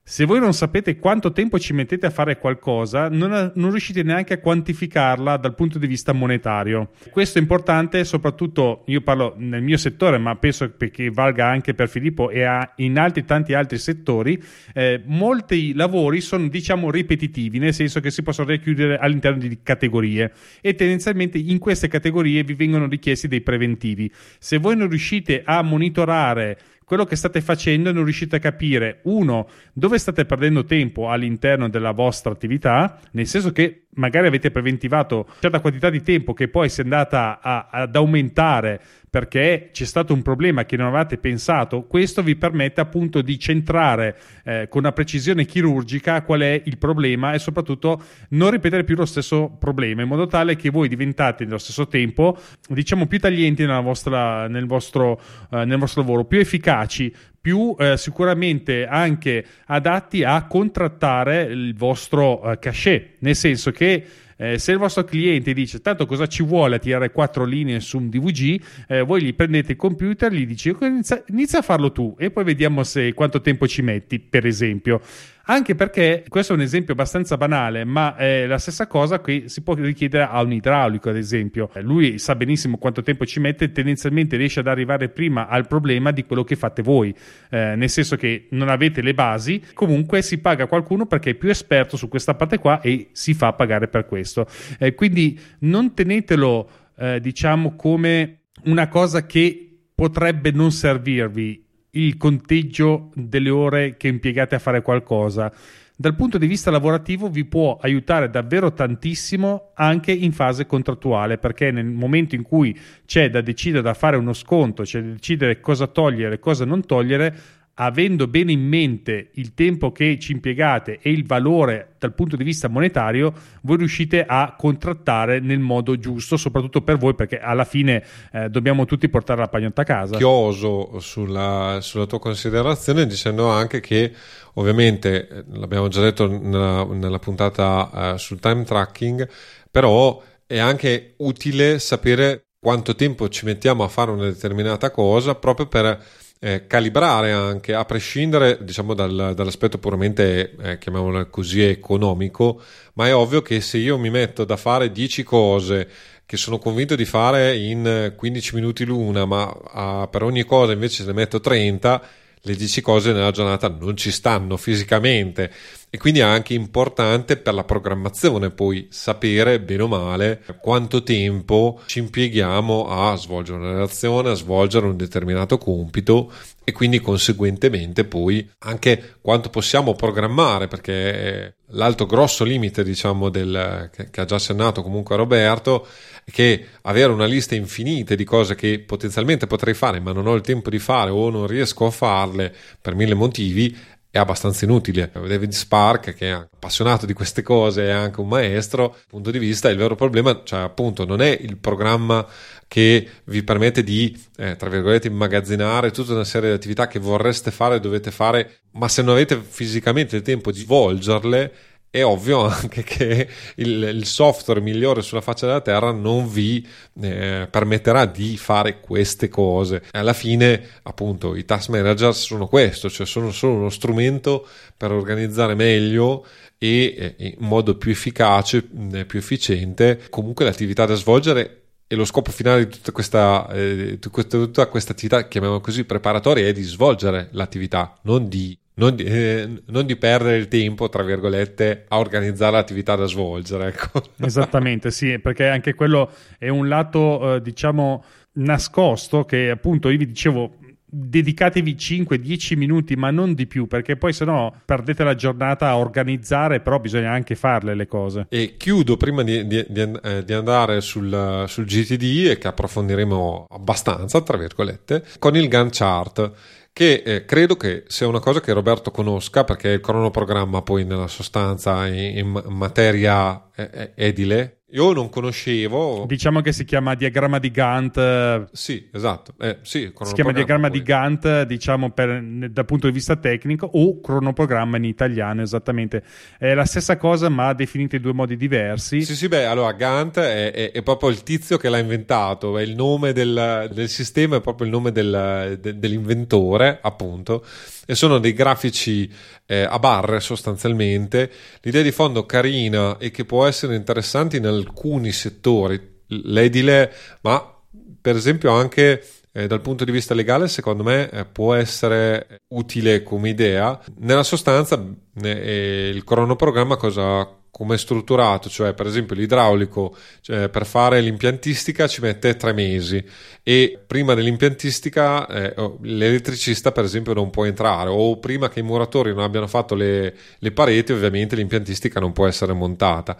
se voi non sapete quanto tempo ci mettete a fare qualcosa, non, non, riuscite neanche a quantificarla dal punto di vista monetario. Questo è importante, soprattutto io parlo nel mio settore, ma penso che valga anche per Filippo e in altri tanti altri settori. Eh, molti lavori sono, diciamo, ripetitivi, nel senso che si possono richiudere all'interno di categorie e tendenzialmente in queste categorie vi vengono richiesti dei preventivi. Se voi non riuscite a monitorare quello che state facendo e non riuscite a capire, uno, dove state perdendo tempo all'interno della vostra attività, nel senso che magari avete preventivato certa quantità di tempo che poi si è andata a, ad aumentare perché c'è stato un problema che non avevate pensato, questo vi permette appunto di centrare eh, con una precisione chirurgica qual è il problema e soprattutto non ripetere più lo stesso problema, in modo tale che voi diventate nello stesso tempo, diciamo, più taglienti vostra, nel, vostro, eh, nel vostro lavoro, più efficaci, più eh, sicuramente anche adatti a contrattare il vostro eh, cachet, nel senso che eh, se il vostro cliente dice tanto cosa ci vuole a tirare quattro linee su un DVG, eh, voi gli prendete il computer, gli dici inizia, inizia, a farlo tu e poi vediamo se quanto tempo ci metti, per esempio. Anche perché questo è un esempio abbastanza banale, ma è la stessa cosa che si può richiedere a un idraulico, ad esempio. Lui sa benissimo quanto tempo ci mette, tendenzialmente riesce ad arrivare prima al problema di quello che fate voi, eh, nel senso che non avete le basi, comunque si paga qualcuno perché è più esperto su questa parte qua e si fa pagare per questo. Eh, quindi non tenetelo, eh, diciamo, come una cosa che potrebbe non servirvi il conteggio delle ore che impiegate a fare qualcosa. Dal punto di vista lavorativo vi può aiutare davvero tantissimo anche in fase contrattuale, perché nel momento in cui c'è da decidere da fare uno sconto, c'è da decidere cosa togliere e cosa non togliere, avendo bene in mente il tempo che ci impiegate e il valore dal punto di vista monetario, voi riuscite a contrattare nel modo giusto, soprattutto per voi, perché alla fine eh, dobbiamo tutti portare la pagnotta a casa. Chioso sulla, sulla tua considerazione dicendo anche che ovviamente, eh, l'abbiamo già detto nella, nella puntata eh, sul time tracking, però è anche utile sapere quanto tempo ci mettiamo a fare una determinata cosa proprio per eh, calibrare anche, a prescindere diciamo, dal, dall'aspetto puramente, eh, chiamiamolo così, economico, ma è ovvio che se io mi metto da fare 10 cose che sono convinto di fare in 15 minuti l'una, ma a, per ogni cosa invece ne metto 30, le 10 cose nella giornata non ci stanno fisicamente e quindi è anche importante per la programmazione poi sapere bene o male quanto tempo ci impieghiamo a svolgere una relazione, a svolgere un determinato compito e quindi conseguentemente poi anche quanto possiamo programmare perché l'alto grosso limite diciamo del, che, che ha già accennato comunque Roberto che avere una lista infinita di cose che potenzialmente potrei fare ma non ho il tempo di fare o non riesco a farle per mille motivi è abbastanza inutile. David Spark, che è appassionato di queste cose, è anche un maestro, dal punto di vista il vero problema, cioè appunto non è il programma che vi permette di, eh, tra virgolette, immagazzinare tutta una serie di attività che vorreste fare, dovete fare, ma se non avete fisicamente il tempo di svolgerle, è ovvio anche che il, il, software migliore sulla faccia della terra non vi eh, permetterà di fare queste cose. Alla fine, appunto, i task manager sono questo, cioè sono solo uno strumento per organizzare meglio e eh, in modo più efficace, più efficiente, comunque l'attività da svolgere e lo scopo finale di tutta questa, eh, tutta questa attività, chiamiamola così, preparatoria, è di svolgere l'attività, non di non di, eh, non di, perdere il tempo, tra virgolette, a organizzare l'attività da svolgere. Ecco. (laughs) Esattamente, sì, perché anche quello è un lato, eh, diciamo, nascosto che appunto io vi dicevo dedicatevi 5-10 minuti, ma non di più, perché poi se no perdete la giornata a organizzare, però bisogna anche farle le cose. E chiudo prima di, di, di, eh, andare sul, sul GTD e che approfondiremo abbastanza, tra virgolette, con il Gantt chart che eh, credo che sia una cosa che Roberto conosca perché il cronoprogramma poi nella sostanza in, in materia eh, edile io non conoscevo. Diciamo che si chiama diagramma di Gantt. Sì, esatto. Eh, sì, si chiama diagramma poi. di Gantt, diciamo, per, dal punto di vista tecnico, o cronoprogramma in italiano, esattamente. È la stessa cosa, ma definita in due modi diversi. Sì, sì, beh, allora Gantt è, è, è proprio il tizio che l'ha inventato, è il nome del, del sistema, è proprio il nome del, de, dell'inventore, appunto e sono dei grafici eh, a barre sostanzialmente. L'idea di fondo carina e che può essere interessante in alcuni settori, l'edile, ma per esempio anche eh, dal punto di vista legale, secondo me eh, può essere utile come idea. Nella sostanza, eh, il cronoprogramma cosa come strutturato, cioè per esempio l'idraulico cioè, per fare l'impiantistica ci mette tre mesi e prima dell'impiantistica eh, oh, l'elettricista per esempio non può entrare o prima che i muratori non abbiano fatto le, le pareti ovviamente l'impiantistica non può essere montata.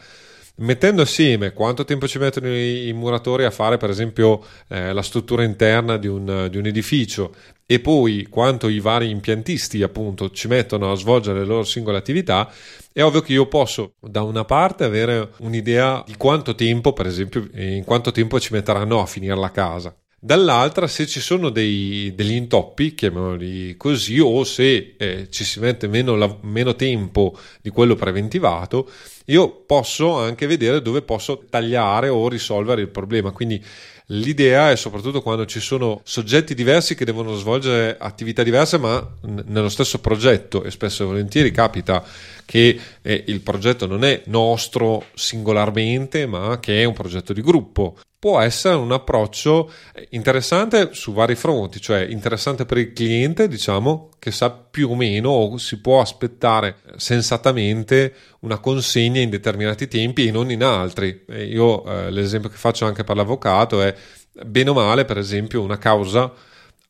Mettendo assieme quanto tempo ci mettono i, i muratori a fare per esempio eh, la struttura interna di un, di un edificio e poi quanto i vari impiantisti appunto ci mettono a svolgere le loro singole attività, è ovvio che io posso da una parte avere un'idea di quanto tempo, per esempio, in quanto tempo ci metteranno a finire la casa. Dall'altra, se ci sono dei, degli intoppi, chiamiamoli così, o se eh, ci si mette meno, la, meno tempo di quello preventivato, io posso anche vedere dove posso tagliare o risolvere il problema. Quindi L'idea è soprattutto quando ci sono soggetti diversi che devono svolgere attività diverse ma n- nello stesso progetto e spesso e volentieri capita che eh, il progetto non è nostro singolarmente ma che è un progetto di gruppo può essere un approccio interessante su vari fronti, cioè interessante per il cliente, diciamo, che sa più o meno o si può aspettare sensatamente una consegna in determinati tempi e non in altri. io eh, l'esempio che faccio anche per l'avvocato è bene o male, per esempio, una causa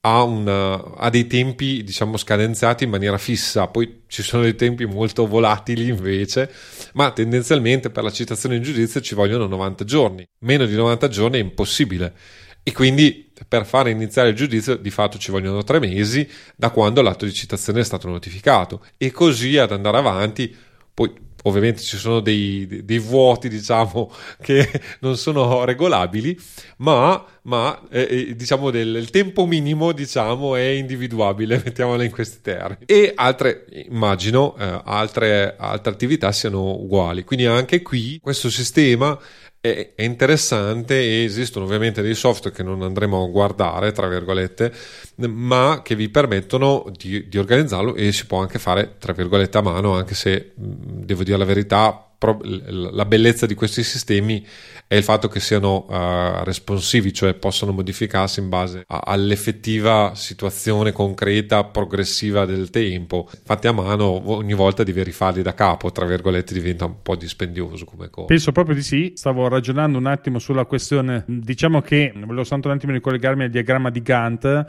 ha, una, ha, dei tempi diciamo scadenziati in maniera fissa, poi ci sono dei tempi molto volatili invece, ma tendenzialmente per la citazione in giudizio ci vogliono 90 giorni, meno di 90 giorni è impossibile. E quindi per fare iniziare il giudizio di fatto ci vogliono tre mesi da quando l'atto di citazione è stato notificato. E così ad andare avanti. Poi ovviamente ci sono dei, dei, vuoti, diciamo, che (laughs) non sono regolabili, ma, ma eh, eh, diciamo del, il tempo minimo, diciamo, è individuabile, (laughs) mettiamola in questi termini. E altre, immagino, eh, altre, altre attività siano uguali. Quindi anche qui questo sistema è, interessante e esistono ovviamente dei software che non andremo a guardare, tra virgolette, ma che vi permettono di, di organizzarlo e si può anche fare, tra virgolette, a mano, anche se devo dire la verità, la bellezza di questi sistemi è il fatto che siano uh, responsivi, cioè possono modificarsi in base a, all'effettiva situazione concreta, progressiva del tempo. Fatti a mano, ogni volta devi rifarli da capo, tra virgolette, diventa un po' dispendioso come cosa. Penso proprio di sì. Stavo ragionando un attimo sulla questione. Diciamo che volevo soltanto un attimo ricollegarmi al diagramma di Gantt. Eh,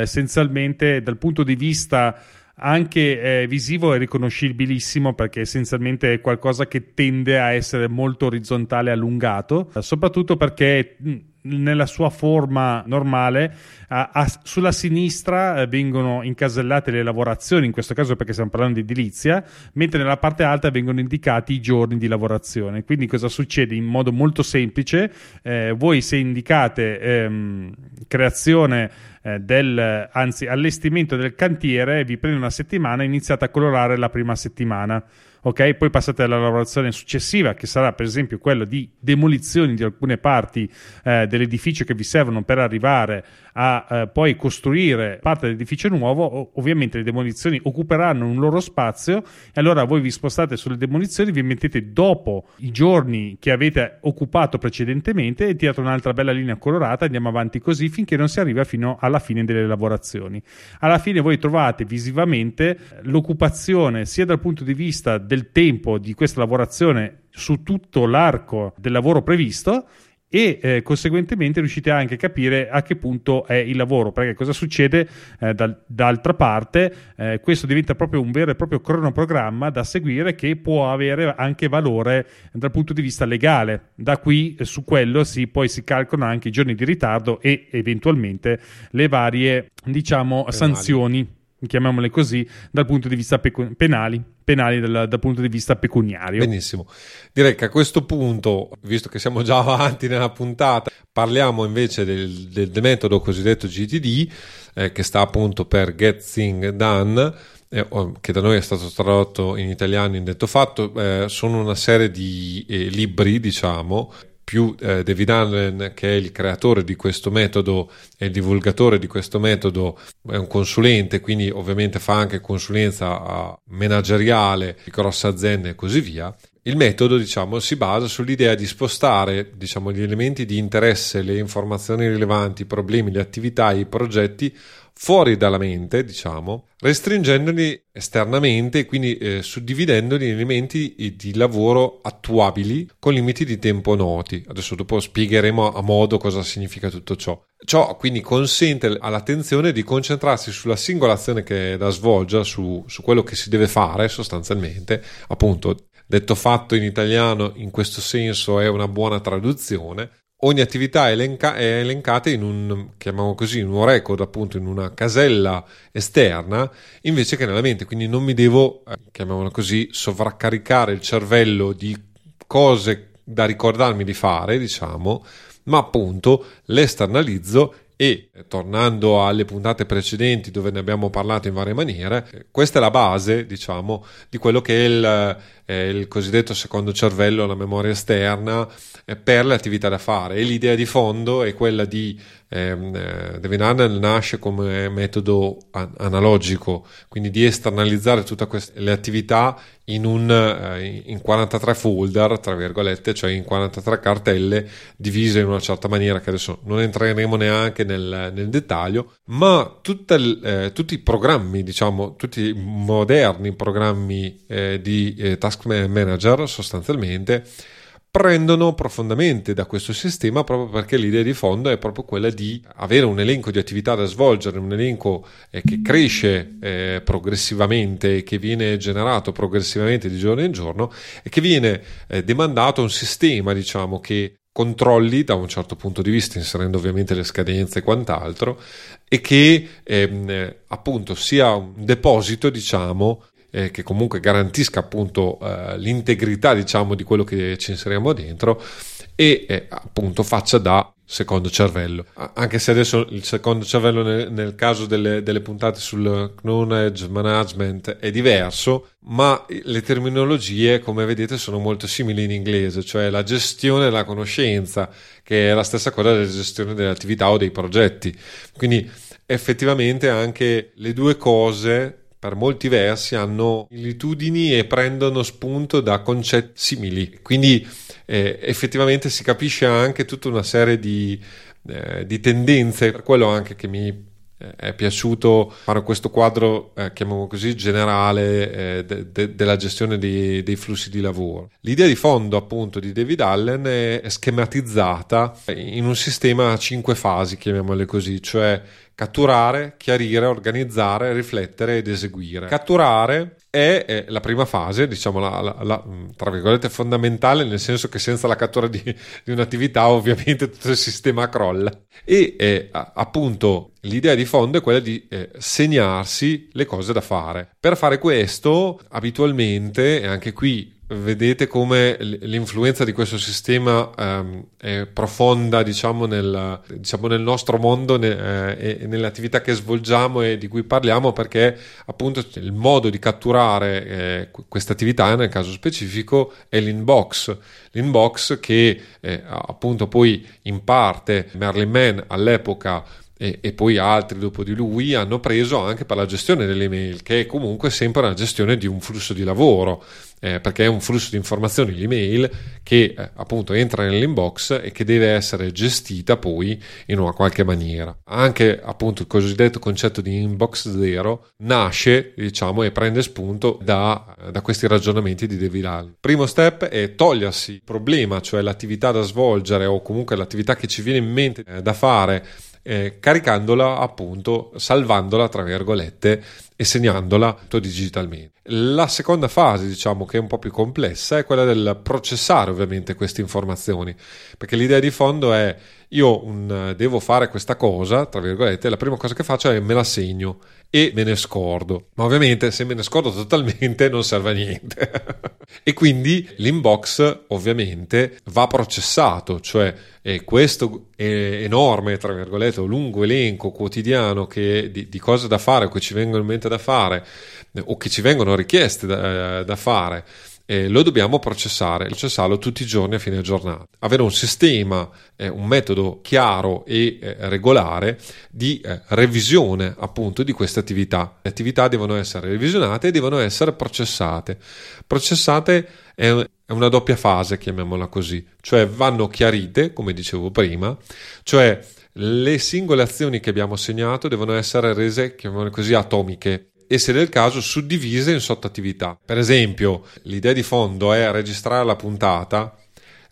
essenzialmente, dal punto di vista anche eh, visivo è riconoscibilissimo perché essenzialmente è qualcosa che tende a essere molto orizzontale e allungato, soprattutto perché nella sua forma normale, a, a, sulla sinistra eh, vengono incasellate le lavorazioni, in questo caso perché stiamo parlando di edilizia, mentre nella parte alta vengono indicati i giorni di lavorazione. Quindi cosa succede? In modo molto semplice, eh, voi se indicate ehm, creazione eh, del, anzi allestimento del cantiere, vi prende una settimana e iniziate a colorare la prima settimana ok? Poi passate alla lavorazione successiva, che sarà per esempio quella di demolizioni di alcune parti eh, dell'edificio che vi servono per arrivare a eh, poi costruire parte dell'edificio nuovo. ovviamente le demolizioni occuperanno un loro spazio e allora voi vi spostate sulle demolizioni, vi mettete dopo i giorni che avete occupato precedentemente e tirate un'altra bella linea colorata, andiamo avanti così finché non si arriva fino alla fine delle lavorazioni. Alla fine voi trovate visivamente l'occupazione sia dal punto di vista del tempo di questa lavorazione su tutto l'arco del lavoro previsto e eh, conseguentemente riuscite anche a capire a che punto è il lavoro, perché cosa succede eh, dal, d'altra parte, eh, questo diventa proprio un vero e proprio cronoprogramma da seguire che può avere anche valore dal punto di vista legale. Da qui eh, su quello si, poi si calcolano anche i giorni di ritardo e eventualmente le varie diciamo, sanzioni chiamiamole così, dal punto di vista pecu- penali, penali dal, dal, punto di vista pecuniario. Benissimo. Direi che a questo punto, visto che siamo già avanti nella puntata, parliamo invece del, del, del metodo cosiddetto GTD, eh, che sta appunto per Get Thing Done, eh, che da noi è stato tradotto in italiano in detto fatto, eh, sono una serie di eh, libri, diciamo, più eh, David Allen, che è il creatore di questo metodo e il divulgatore di questo metodo, è un consulente, quindi ovviamente fa anche consulenza manageriale di grosse aziende e così via. Il metodo, diciamo, si basa sull'idea di spostare, diciamo, gli elementi di interesse, le informazioni rilevanti, i problemi, le attività, i progetti fuori dalla mente, diciamo, restringendoli esternamente e quindi eh, suddividendoli in elementi di lavoro attuabili con limiti di tempo noti. Adesso dopo spiegheremo a modo cosa significa tutto ciò. Ciò quindi consente all'attenzione di concentrarsi sulla singola azione che è da svolgere, su, su quello che si deve fare sostanzialmente, appunto detto fatto in italiano in questo senso è una buona traduzione ogni attività è, elenca- è, elencata in un, chiamiamo così, in un record, appunto in una casella esterna, invece che nella mente. Quindi non mi devo, eh, chiamiamolo così, sovraccaricare il cervello di cose da ricordarmi di fare, diciamo, ma appunto le esternalizzo e tornando alle puntate precedenti dove ne abbiamo parlato in varie maniere, questa è la base, diciamo, di quello che è il, è il cosiddetto secondo cervello, la memoria esterna eh, per le attività da fare. E l'idea di fondo è quella di eh, Devin Arnold nasce come metodo an- analogico, quindi di esternalizzare tutte le attività in, un, eh, in 43 folder, tra virgolette, cioè in 43 cartelle divise in una certa maniera che adesso non entreremo neanche nel, nel dettaglio, ma tutte, eh, tutti i programmi, diciamo, tutti i moderni programmi eh, di eh, task manager sostanzialmente prendono profondamente da questo sistema proprio perché l'idea di fondo è proprio quella di avere un elenco di attività da svolgere, un elenco eh, che cresce eh, progressivamente, che viene generato progressivamente di giorno in giorno e che viene eh, demandato a un sistema, diciamo, che controlli da un certo punto di vista, inserendo ovviamente le scadenze e quant'altro, e che ehm, appunto sia un deposito, diciamo, eh, che comunque garantisca appunto eh, l'integrità, diciamo, di quello che ci inseriamo dentro e eh, appunto faccia da secondo cervello. Anche se adesso il secondo cervello nel, nel caso delle, delle, puntate sul knowledge management è diverso, ma le terminologie, come vedete, sono molto simili in inglese, cioè la gestione della conoscenza, che è la stessa cosa della gestione delle attività o dei progetti. Quindi effettivamente anche le due cose per molti versi hanno similitudini e prendono spunto da concetti simili. Quindi eh, effettivamente si capisce anche tutta una serie di, eh, di tendenze, per quello anche che mi è piaciuto fare questo quadro, eh, chiamiamolo così, generale eh, de, de, della gestione dei, dei, flussi di lavoro. L'idea di fondo appunto di David Allen è schematizzata in un sistema a cinque fasi, chiamiamole così, cioè catturare, chiarire, organizzare, riflettere ed eseguire. Catturare è, la prima fase, diciamo la, la, la, tra virgolette fondamentale, nel senso che senza la cattura di, di un'attività ovviamente tutto il sistema crolla. E eh, appunto l'idea di fondo è quella di eh, segnarsi le cose da fare. Per fare questo, abitualmente, e anche qui vedete come l'influenza di questo sistema um, è profonda diciamo nel, diciamo nel nostro mondo ne, eh, e nelle attività che svolgiamo e di cui parliamo perché appunto il modo di catturare eh, questa attività nel caso specifico è l'inbox. L'inbox che eh, appunto poi in parte Merlin Mann all'epoca e, e, poi altri dopo di lui hanno preso anche per la gestione delle email, che è comunque sempre una gestione di un flusso di lavoro, eh, perché è un flusso di informazioni, l'email, che eh, appunto entra nell'inbox e che deve essere gestita poi in una qualche maniera. Anche appunto il cosiddetto concetto di inbox zero nasce, diciamo, e prende spunto da, da questi ragionamenti di David Allen. Primo step è togliersi il problema, cioè l'attività da svolgere o comunque l'attività che ci viene in mente eh, da fare eh, caricandola appunto, salvandola tra virgolette e segnandola digitalmente. La seconda fase, diciamo che è un po' più complessa, è quella del processare ovviamente queste informazioni, perché l'idea di fondo è io un, devo fare questa cosa, tra virgolette, la prima cosa che faccio è me la segno e me ne scordo. Ma ovviamente se me ne scordo totalmente non serve a niente. (laughs) e quindi l'inbox ovviamente va processato, cioè eh, questo enorme, tra virgolette, lungo elenco quotidiano che, di, di, cose da fare o che ci vengono in mente da fare o che ci vengono richieste da, da fare eh, lo dobbiamo processare, processarlo tutti i giorni a fine giornata. Avere un sistema, eh, un metodo chiaro e eh, regolare di eh, revisione appunto di queste attività. Le attività devono essere revisionate e devono essere processate. Processate è, è una doppia fase, chiamiamola così, cioè vanno chiarite, come dicevo prima, cioè le singole azioni che abbiamo segnato devono essere rese, chiamiamole così, atomiche e se del caso suddivise in sottoattività. Per esempio, l'idea di fondo è registrare la puntata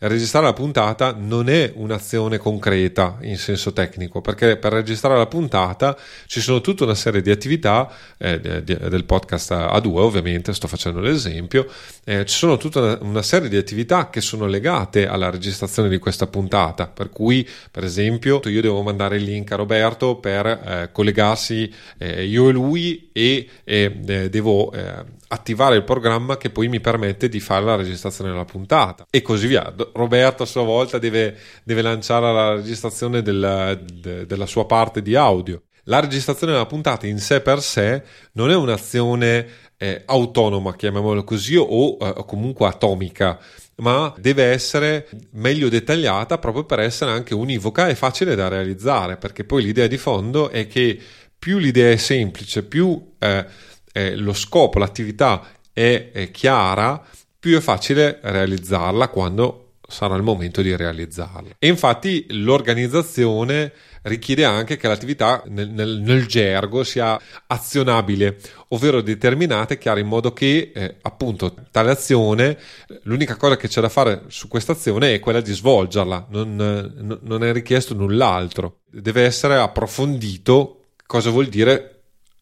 registrare la puntata non è un'azione concreta in senso tecnico, perché per registrare la puntata ci sono tutta una serie di attività eh, del podcast a due, ovviamente, sto facendo l'esempio, eh, ci sono tutta una, una, serie di attività che sono legate alla registrazione di questa puntata, per cui, per esempio, io devo mandare il link a Roberto per eh, collegarsi eh, io e lui e eh, devo eh, attivare il programma che poi mi permette di fare la registrazione della puntata e così via. Roberto a sua volta deve, deve lanciare la registrazione della, de, della sua parte di audio. La registrazione della puntata in sé per sé non è un'azione eh, autonoma, chiamiamola così, o eh, comunque atomica, ma deve essere meglio dettagliata proprio per essere anche univoca e facile da realizzare, perché poi l'idea di fondo è che più l'idea è semplice, più eh, eh, lo scopo, l'attività è, è chiara, più è facile realizzarla quando sarà il momento di realizzarla. E infatti l'organizzazione richiede anche che l'attività nel, nel, nel gergo sia azionabile, ovvero determinata e chiara in modo che eh, appunto tale azione, l'unica cosa che c'è da fare su questa azione è quella di svolgerla, non, non è richiesto null'altro. Deve essere approfondito cosa vuol dire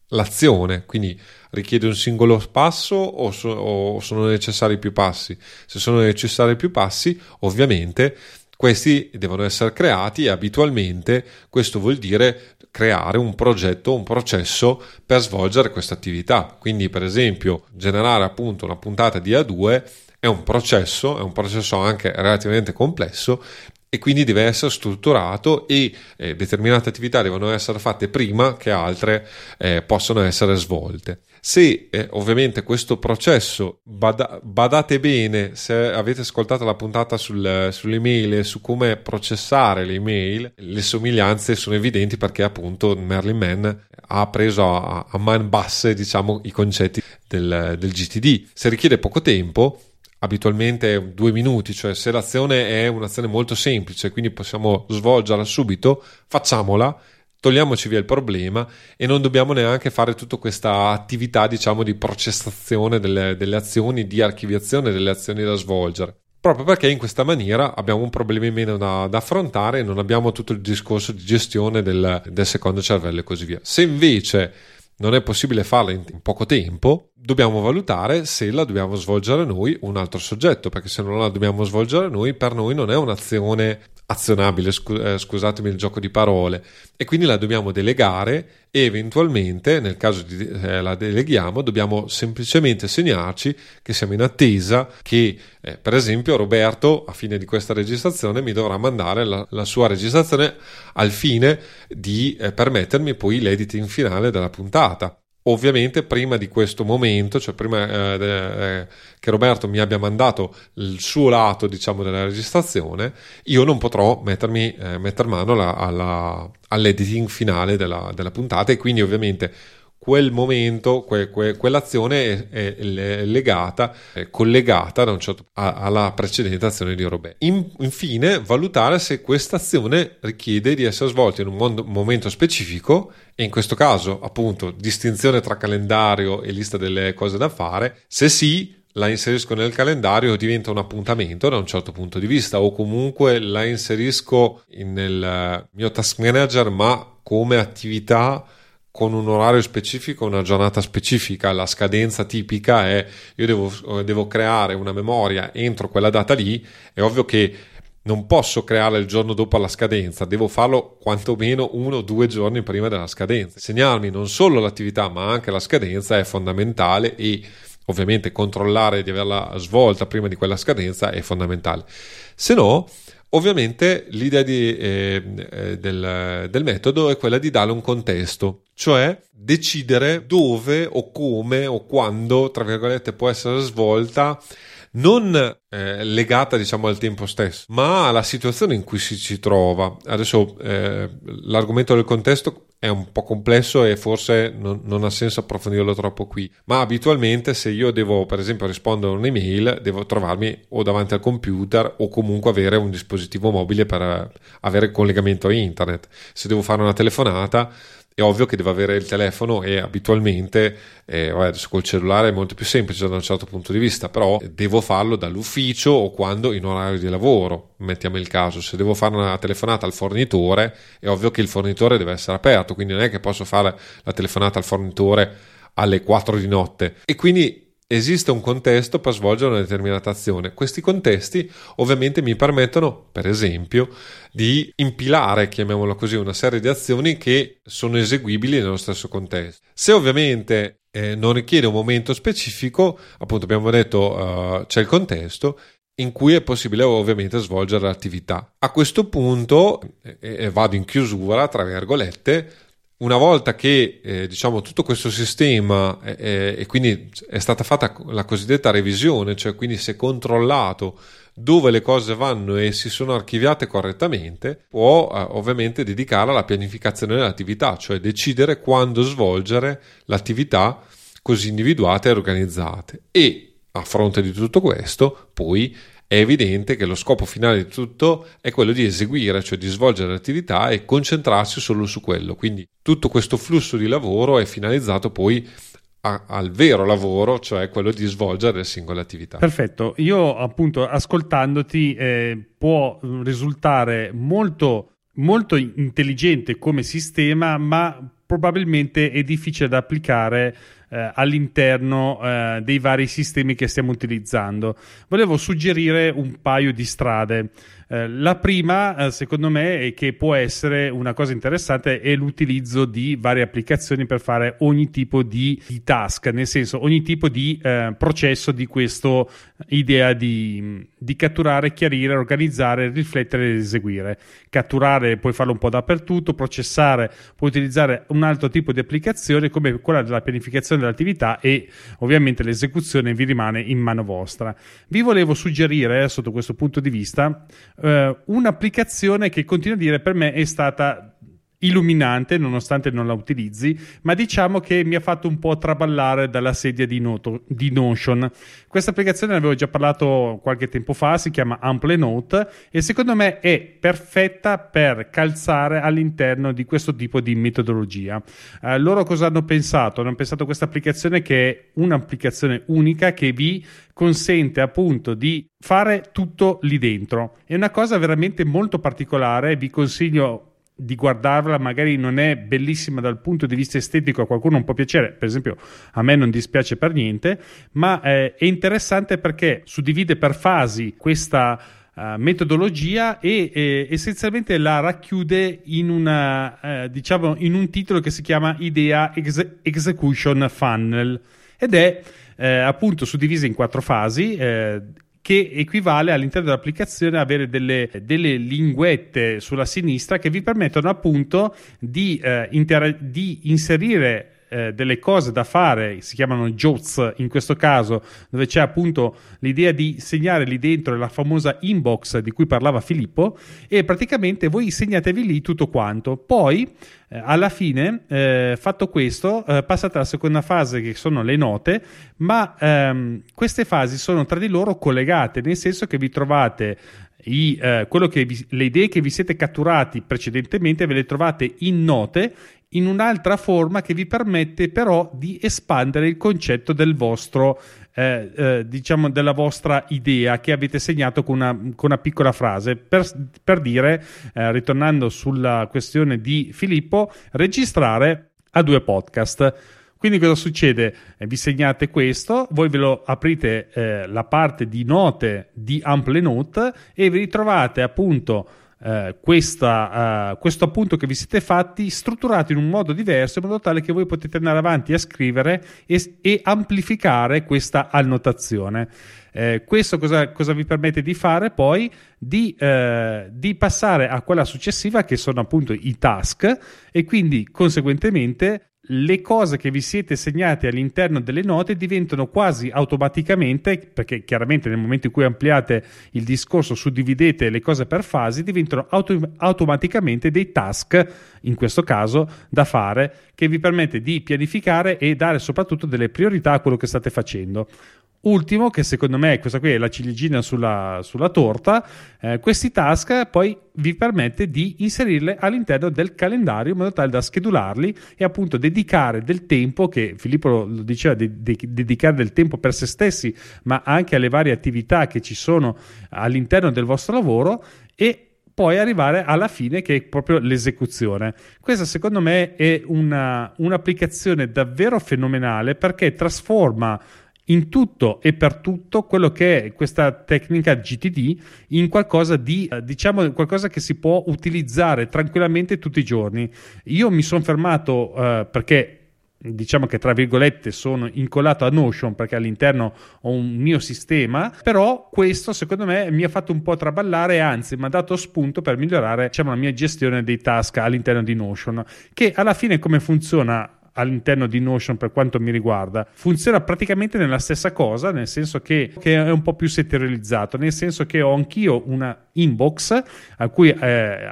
l'azione, quindi richiede un singolo passo o, so, o, sono necessari più passi? Se sono necessari più passi, ovviamente Questi devono essere creati e abitualmente questo vuol dire creare un progetto, un processo per svolgere questa attività. Quindi, per esempio, generare appunto una puntata di A2 è un processo, è un processo anche relativamente complesso e quindi deve essere strutturato e eh, determinate attività devono essere fatte prima che altre eh, possano essere svolte. Se eh, ovviamente questo processo bada- badate bene, se avete ascoltato la puntata sul, sulle e su come processare le email, le somiglianze sono evidenti perché appunto Merlin Mann ha preso a, a man basse diciamo i concetti del, del GTD. Se richiede poco tempo, abitualmente due minuti, cioè se l'azione è un'azione molto semplice, quindi possiamo svolgerla subito, facciamola, togliamoci via il problema e non dobbiamo neanche fare tutta questa attività, diciamo, di processazione delle, delle azioni, di archiviazione delle azioni da svolgere. Proprio perché in questa maniera abbiamo un problema in meno da, da affrontare e non abbiamo tutto il discorso di gestione del, del secondo cervello e così via. Se invece non è possibile farla in, poco tempo, dobbiamo valutare se la dobbiamo svolgere noi un altro soggetto, perché se non la dobbiamo svolgere noi, per noi non è un'azione azionabile, eh, scusatemi il gioco di parole, e quindi la dobbiamo delegare e eventualmente, nel caso di eh, la deleghiamo, dobbiamo semplicemente segnarci che siamo in attesa che, eh, per esempio, Roberto, a fine di questa registrazione, mi dovrà mandare la, la sua registrazione al fine di eh, permettermi poi l'editing finale della puntata. Ovviamente prima di questo momento, cioè prima eh, eh, che Roberto mi abbia mandato il suo lato diciamo della registrazione, io non potrò mettermi, eh, metter mano alla, alla, all'editing finale della, della puntata e quindi ovviamente quel momento, que, que, quell'azione è, è, legata, è collegata un certo, a, alla precedente azione di Robert. In, infine, valutare se questa azione richiede di essere svolta in un mondo, momento specifico e in questo caso, appunto, distinzione tra calendario e lista delle cose da fare. Se sì, la inserisco nel calendario diventa un appuntamento da un certo punto di vista o comunque la inserisco nel mio task manager ma come attività con un orario specifico, una giornata specifica. La scadenza tipica è io devo, devo creare una memoria entro quella data lì. È ovvio che non posso crearla il giorno dopo la scadenza, devo farlo quantomeno uno o due giorni prima della scadenza. Segnarmi non solo l'attività ma anche la scadenza è fondamentale e ovviamente controllare di averla svolta prima di quella scadenza è fondamentale. Se no, Ovviamente l'idea di, eh, eh, del, del, metodo è quella di dare un contesto, cioè decidere dove o come o quando, tra virgolette, può essere svolta non eh, legata diciamo al tempo stesso, ma alla situazione in cui si, si trova. Adesso eh, l'argomento del contesto è un po' complesso e forse non, non, ha senso approfondirlo troppo qui, ma abitualmente se io devo per esempio rispondere a un'email devo trovarmi o davanti al computer o comunque avere un dispositivo mobile per avere collegamento a internet. Se devo fare una telefonata è ovvio che devo avere il telefono e abitualmente, eh, adesso col cellulare è molto più semplice da un certo punto di vista, però devo farlo dall'ufficio o quando in orario di lavoro, mettiamo il caso, se devo fare una telefonata al fornitore è ovvio che il fornitore deve essere aperto, quindi non è che posso fare la telefonata al fornitore alle 4 di notte. E quindi esiste un contesto per svolgere una determinata azione. Questi contesti ovviamente mi permettono, per esempio, di impilare, chiamiamolo così, una serie di azioni che sono eseguibili nello stesso contesto. Se ovviamente eh, non richiede un momento specifico, appunto abbiamo detto uh, c'è il contesto, in cui è possibile ovviamente svolgere l'attività. A questo punto, e eh, vado in chiusura, tra virgolette, una volta che eh, diciamo tutto questo sistema eh, e quindi è stata fatta la cosiddetta revisione, cioè quindi si è controllato dove le cose vanno e si sono archiviate correttamente, può eh, ovviamente dedicare alla pianificazione dell'attività, cioè decidere quando svolgere l'attività così individuate e organizzate. E a fronte di tutto questo, poi è evidente che lo scopo finale di tutto è quello di eseguire, cioè di svolgere l'attività e concentrarsi solo su quello. Quindi tutto questo flusso di lavoro è finalizzato poi a, al vero lavoro, cioè quello di svolgere le singole attività. Perfetto, io appunto ascoltandoti eh, può risultare molto, molto intelligente come sistema, ma probabilmente è difficile da applicare eh, all'interno eh, dei vari sistemi che stiamo utilizzando. Volevo suggerire un paio di strade. Eh, la prima, eh, secondo me, e che può essere una cosa interessante, è l'utilizzo di varie applicazioni per fare ogni tipo di, di task, nel senso ogni tipo di eh, processo di questa idea di, di, catturare, chiarire, organizzare, riflettere ed eseguire. Catturare puoi farlo un po' dappertutto, processare puoi utilizzare un altro tipo di applicazione come quella della pianificazione dell'attività e ovviamente l'esecuzione vi rimane in mano vostra. Vi volevo suggerire, sotto questo punto di vista, eh, un'applicazione che continuo a dire per me è stata illuminante nonostante non la utilizzi, ma diciamo che mi ha fatto un po' traballare dalla sedia di, Noto, di Notion. Questa applicazione ne avevo già parlato qualche tempo fa, si chiama Ample Note e secondo me è perfetta per calzare all'interno di questo tipo di metodologia. Eh, loro cosa hanno pensato? Hanno pensato a questa applicazione che è un'applicazione unica che vi consente appunto di fare tutto lì dentro. È una cosa veramente molto particolare, vi consiglio di guardarla magari non è bellissima dal punto di vista estetico, a qualcuno non può piacere, per esempio a me non dispiace per niente, ma eh, è interessante perché suddivide per fasi questa uh, metodologia e eh, essenzialmente la racchiude in, una, eh, diciamo, in un titolo che si chiama Idea Ex- Execution Funnel ed è eh, appunto suddivisa in quattro fasi eh, che equivale all'interno dell'applicazione avere delle, delle, linguette sulla sinistra che vi permettono appunto di, eh, inter- di inserire eh, delle cose da fare, si chiamano JOTS in questo caso, dove c'è appunto l'idea di segnare lì dentro la famosa inbox di cui parlava Filippo e praticamente voi segnatevi lì tutto quanto. Poi eh, alla fine, eh, fatto questo, eh, passate alla seconda fase che sono le note, ma ehm, queste fasi sono tra di loro collegate, nel senso che vi trovate i, eh, vi, le idee che vi siete catturati precedentemente ve le trovate in note in un'altra forma che vi permette però di espandere il concetto del vostro eh, eh, diciamo della vostra idea che avete segnato con una, con una piccola frase per, per dire eh, ritornando sulla questione di Filippo registrare a due podcast quindi cosa succede? Eh, vi segnate questo, voi ve lo aprite eh, la parte di note di Ample Note e vi ritrovate appunto eh, questa, uh, questo appunto che vi siete fatti strutturato in un modo diverso in modo tale che voi potete andare avanti a scrivere e, e amplificare questa annotazione. Eh, questo cosa, cosa, vi permette di fare poi? Di, eh, di, passare a quella successiva che sono appunto i task e quindi conseguentemente le cose che vi siete segnate all'interno delle note diventano quasi automaticamente, perché chiaramente nel momento in cui ampliate il discorso, suddividete le cose per fasi, diventano auto- automaticamente dei task, in questo caso, da fare, che vi permette di pianificare e dare soprattutto delle priorità a quello che state facendo. Ultimo, che secondo me questa qui è la ciliegina sulla, sulla torta, eh, questi task poi vi permette di inserirle all'interno del calendario in modo tale da schedularli e appunto dedicare del tempo, che Filippo lo diceva, de- de- dedicare del tempo per se stessi, ma anche alle varie attività che ci sono all'interno del vostro lavoro e poi arrivare alla fine che è proprio l'esecuzione. Questa secondo me è una, un'applicazione davvero fenomenale perché trasforma in tutto e per tutto quello che è questa tecnica GTD in qualcosa di eh, diciamo qualcosa che si può utilizzare tranquillamente tutti i giorni. Io mi sono fermato uh, perché diciamo che tra virgolette sono incollato a Notion perché all'interno ho un mio sistema però questo secondo me mi ha fatto un po' traballare anzi mi ha dato spunto per migliorare diciamo, la mia gestione dei task all'interno di Notion che alla fine come funziona all'interno di Notion per quanto mi riguarda funziona praticamente nella stessa cosa nel senso che, che è un po' più settorializzato nel senso che ho anch'io una inbox a cui eh,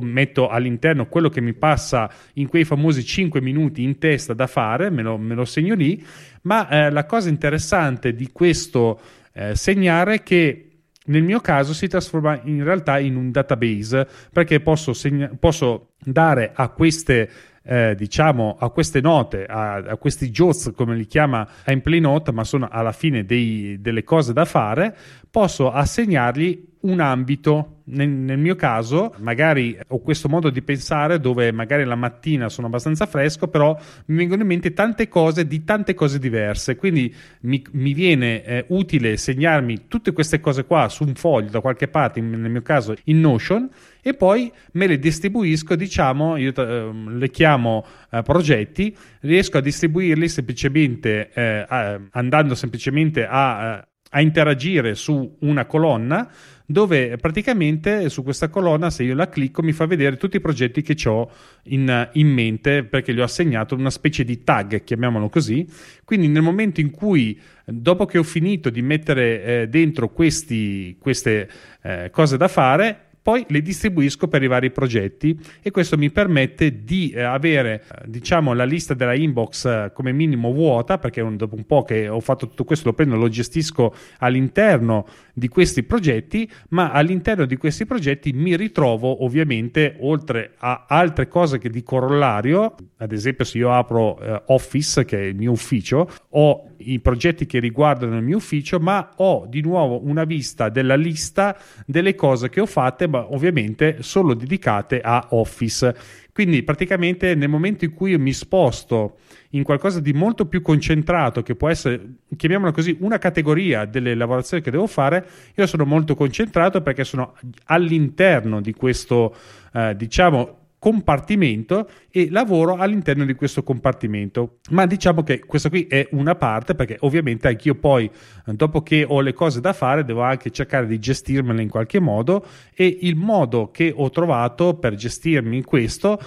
metto all'interno quello che mi passa in quei famosi 5 minuti in testa da fare me lo, me lo segno lì ma eh, la cosa interessante di questo eh, segnare è che nel mio caso si trasforma in realtà in un database perché posso, segna- posso dare a queste eh, diciamo a queste note, a, a questi JOTS come li chiama Gameplay Note, ma sono alla fine dei, delle cose da fare, posso assegnargli un ambito. Nel, nel, mio caso magari ho questo modo di pensare dove magari la mattina sono abbastanza fresco, però mi vengono in mente tante cose di tante cose diverse, quindi mi, mi viene eh, utile segnarmi tutte queste cose qua su un foglio da qualche parte, in, nel mio caso in Notion, e poi me le distribuisco, diciamo, io eh, le chiamo eh, progetti, riesco a distribuirli semplicemente eh, andando semplicemente a, eh, a interagire su una colonna dove praticamente su questa colonna se io la clicco mi fa vedere tutti i progetti che ho in, in, mente perché gli ho assegnato una specie di tag, chiamiamolo così. Quindi nel momento in cui, dopo che ho finito di mettere eh, dentro questi, queste eh, cose da fare, poi le distribuisco per i vari progetti e questo mi permette di eh, avere diciamo la lista della inbox eh, come minimo vuota perché dopo un po' che ho fatto tutto questo lo prendo lo gestisco all'interno di questi progetti ma all'interno di questi progetti mi ritrovo ovviamente oltre a altre cose che di corollario ad esempio se io apro eh, Office che è il mio ufficio ho i progetti che riguardano il mio ufficio ma ho di nuovo una vista della lista delle cose che ho fatte ovviamente solo dedicate a Office. Quindi praticamente nel momento in cui io mi sposto in qualcosa di molto più concentrato, che può essere, chiamiamola così, una categoria delle lavorazioni che devo fare, io sono molto concentrato perché sono all'interno di questo, eh, diciamo, compartimento e lavoro all'interno di questo compartimento. Ma diciamo che questa qui è una parte perché ovviamente anch'io poi dopo che ho le cose da fare devo anche cercare di gestirmele in qualche modo e il modo che ho trovato per gestirmi questo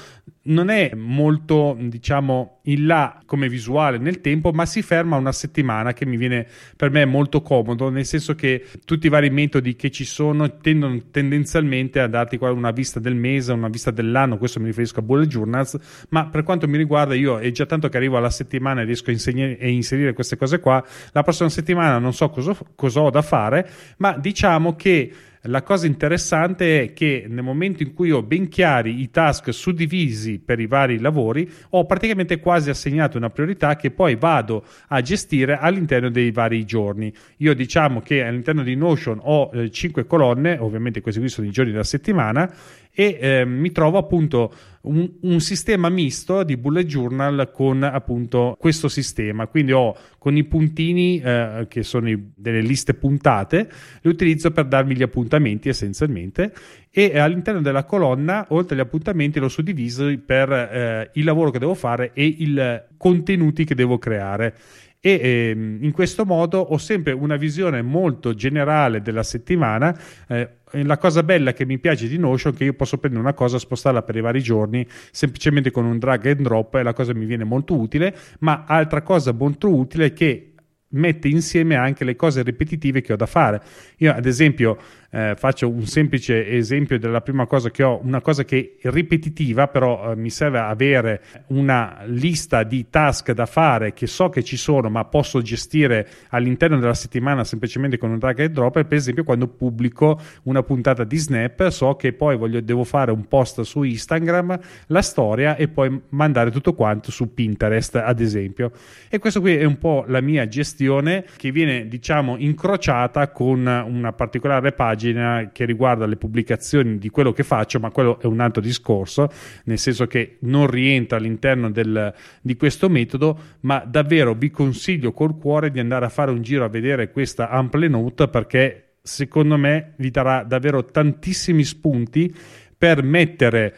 non è molto, diciamo, in là come visuale nel tempo, ma si ferma una settimana che mi viene per me molto comodo, nel senso che tutti i vari metodi che ci sono tendono tendenzialmente a darti una vista del mese, una vista dell'anno, questo mi riferisco a bullet journals, ma per quanto mi riguarda io è già tanto che arrivo alla settimana e riesco a, insegnare, a inserire queste cose qua, la prossima settimana non so cosa, cosa ho da fare, ma diciamo che la cosa interessante è che nel momento in cui ho ben chiari i task suddivisi per i vari lavori, ho praticamente quasi assegnato una priorità che poi vado a gestire all'interno dei vari giorni. Io diciamo che all'interno di Notion ho eh, 5 colonne, ovviamente questi qui sono i giorni della settimana, e eh, mi trovo appunto un, un, sistema misto di bullet journal con appunto questo sistema. Quindi ho con i puntini eh, che sono i, delle liste puntate, li utilizzo per darmi gli appuntamenti essenzialmente e all'interno della colonna, oltre agli appuntamenti, l'ho suddiviso per eh, il lavoro che devo fare e i contenuti che devo creare e ehm, in questo modo ho sempre una visione molto generale della settimana. Eh, la cosa bella che mi piace di Notion è che io posso prendere una cosa, spostarla per i vari giorni semplicemente con un drag and drop e la cosa mi viene molto utile. Ma altra cosa molto utile è che mette insieme anche le cose ripetitive che ho da fare. Io, ad esempio, eh, faccio un semplice esempio della prima cosa che ho, una cosa che è ripetitiva, però eh, mi serve avere una lista di task da fare che so che ci sono, ma posso gestire all'interno della settimana semplicemente con un drag and drop. Per esempio, quando pubblico una puntata di Snap, so che poi voglio, devo fare un post su Instagram, la storia e poi mandare tutto quanto su Pinterest, ad esempio. E questo qui è un po' la mia gestione che viene, diciamo, incrociata con una particolare pagina pagina che riguarda le pubblicazioni di quello che faccio, ma quello è un altro discorso, nel senso che non rientra all'interno del, di questo metodo, ma davvero vi consiglio col cuore di andare a fare un giro a vedere questa Ample Note perché secondo me vi darà davvero tantissimi spunti per mettere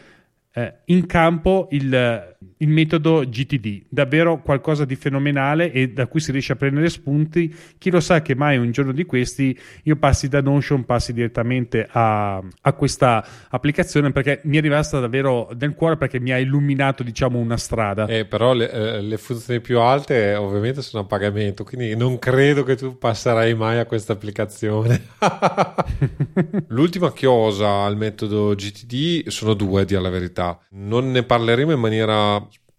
eh, in campo il, il, metodo GTD, davvero qualcosa di fenomenale e da cui si riesce a prendere spunti. Chi lo sa che mai un giorno di questi io passi da Notion, passi direttamente a, a questa applicazione perché mi è rimasta davvero nel cuore perché mi ha illuminato diciamo una strada. Eh, però le, eh, le funzioni più alte ovviamente sono a pagamento, quindi non credo che tu passerai mai a questa applicazione. (laughs) L'ultima chiosa al metodo GTD sono due, di alla verità non ne parleremo in maniera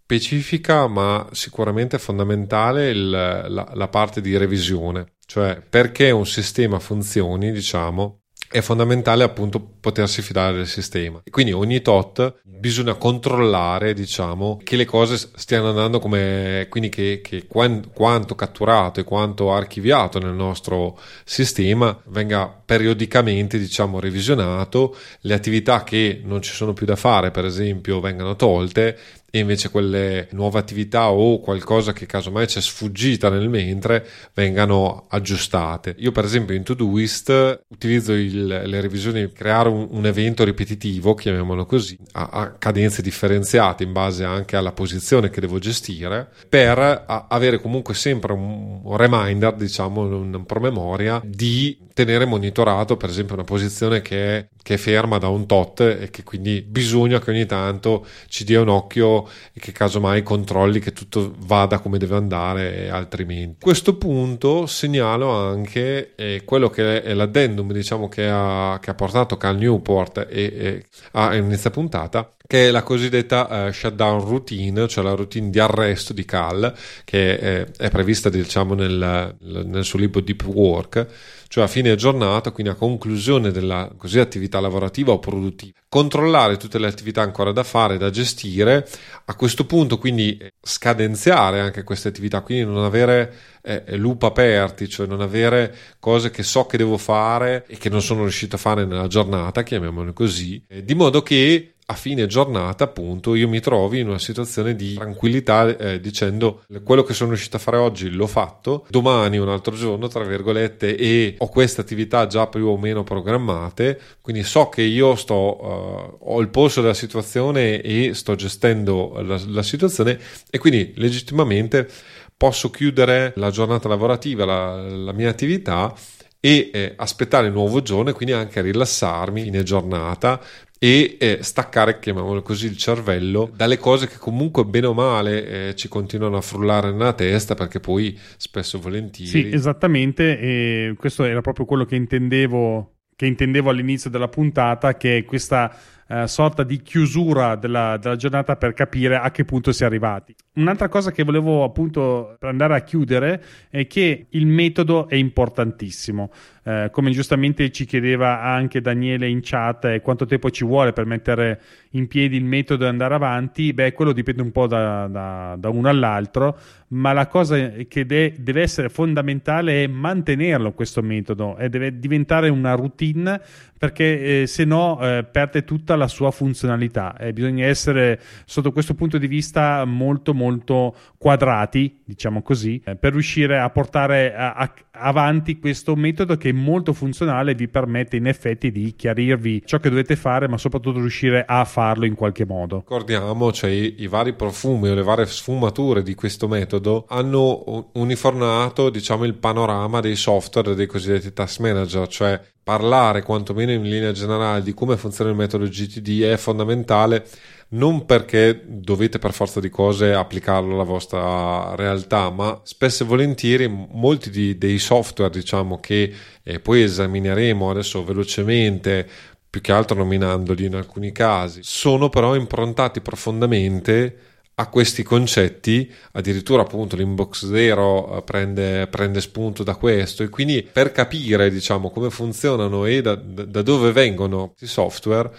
specifica, ma sicuramente fondamentale il, la, la parte di revisione, cioè perché un sistema funzioni, diciamo, è fondamentale appunto potersi fidare del sistema. Quindi ogni tot bisogna controllare, diciamo, che le cose stiano andando come, quindi che, che quanto catturato e quanto archiviato nel nostro sistema venga periodicamente, diciamo, revisionato, le attività che non ci sono più da fare, per esempio, vengano tolte e invece quelle nuove attività o qualcosa che casomai c'è sfuggita nel mentre vengano aggiustate. Io per esempio in Todoist utilizzo il, le revisioni per creare un, un, evento ripetitivo, chiamiamolo così, a, a, cadenze differenziate in base anche alla posizione che devo gestire, per a, avere comunque sempre un, un reminder, diciamo un promemoria di tenere monitorato per esempio una posizione che è, che è, ferma da un tot e che quindi bisogna che ogni tanto ci dia un occhio e che casomai controlli che tutto vada come deve andare altrimenti. A questo punto segnalo anche eh, quello che è l'addendum diciamo che ha, che ha portato Cal Newport e, e a inizio puntata che è la cosiddetta uh, shutdown routine, cioè la routine di arresto di Cal, che è, è prevista diciamo nel, nel suo libro Deep Work cioè a fine giornata, quindi a conclusione della così attività lavorativa o produttiva. Controllare tutte le attività ancora da fare, da gestire, a questo punto quindi scadenziare anche queste attività, quindi non avere eh, loop aperti, cioè non avere cose che so che devo fare e che non sono riuscito a fare nella giornata, chiamiamole così, eh, di modo che a fine giornata, appunto, io mi trovi in una situazione di tranquillità eh, dicendo quello che sono riuscito a fare oggi l'ho fatto, domani un altro giorno, tra virgolette, e ho queste attività già più o meno programmate, quindi so che io sto, uh, ho il polso della situazione e sto gestendo la, la situazione e quindi legittimamente posso chiudere la giornata lavorativa, la, la mia attività e eh, aspettare il nuovo giorno e quindi anche rilassarmi in giornata e eh, staccare, chiamiamolo così, il cervello dalle cose che comunque bene o male eh, ci continuano a frullare nella testa perché poi spesso e volentieri... Sì, esattamente, e questo era proprio quello che intendevo, che intendevo all'inizio della puntata, che è questa eh, sorta di chiusura della, della, giornata per capire a che punto si è arrivati. Un'altra cosa che volevo appunto per andare a chiudere è che il metodo è importantissimo. Eh, come giustamente ci chiedeva anche Daniele in chat, eh, quanto tempo ci vuole per mettere in piedi il metodo e andare avanti? Beh, quello dipende un po' da, da, da uno all'altro, ma la cosa che de- deve essere fondamentale è mantenerlo questo metodo e deve diventare una routine perché eh, se no eh, perde tutta la sua funzionalità e bisogna essere sotto questo punto di vista molto molto quadrati, diciamo così, eh, per riuscire a portare a, a, avanti questo metodo che è molto funzionale e vi permette in effetti di chiarirvi ciò che dovete fare, ma soprattutto riuscire a farlo in qualche modo. Ricordiamo, cioè i, i vari profumi o le varie sfumature di questo metodo hanno uniformato, diciamo, il panorama dei software dei cosiddetti task manager, cioè parlare quantomeno in linea generale di come funziona il metodo GTD è fondamentale non perché dovete per forza di cose applicarlo alla vostra realtà, ma spesso e volentieri molti di, dei software, diciamo, che eh, poi esamineremo adesso velocemente, più che altro nominandoli in alcuni casi, sono però improntati profondamente a questi concetti, addirittura appunto l'inbox zero eh, prende, prende, spunto da questo. E quindi per capire diciamo come funzionano e da, da dove vengono questi software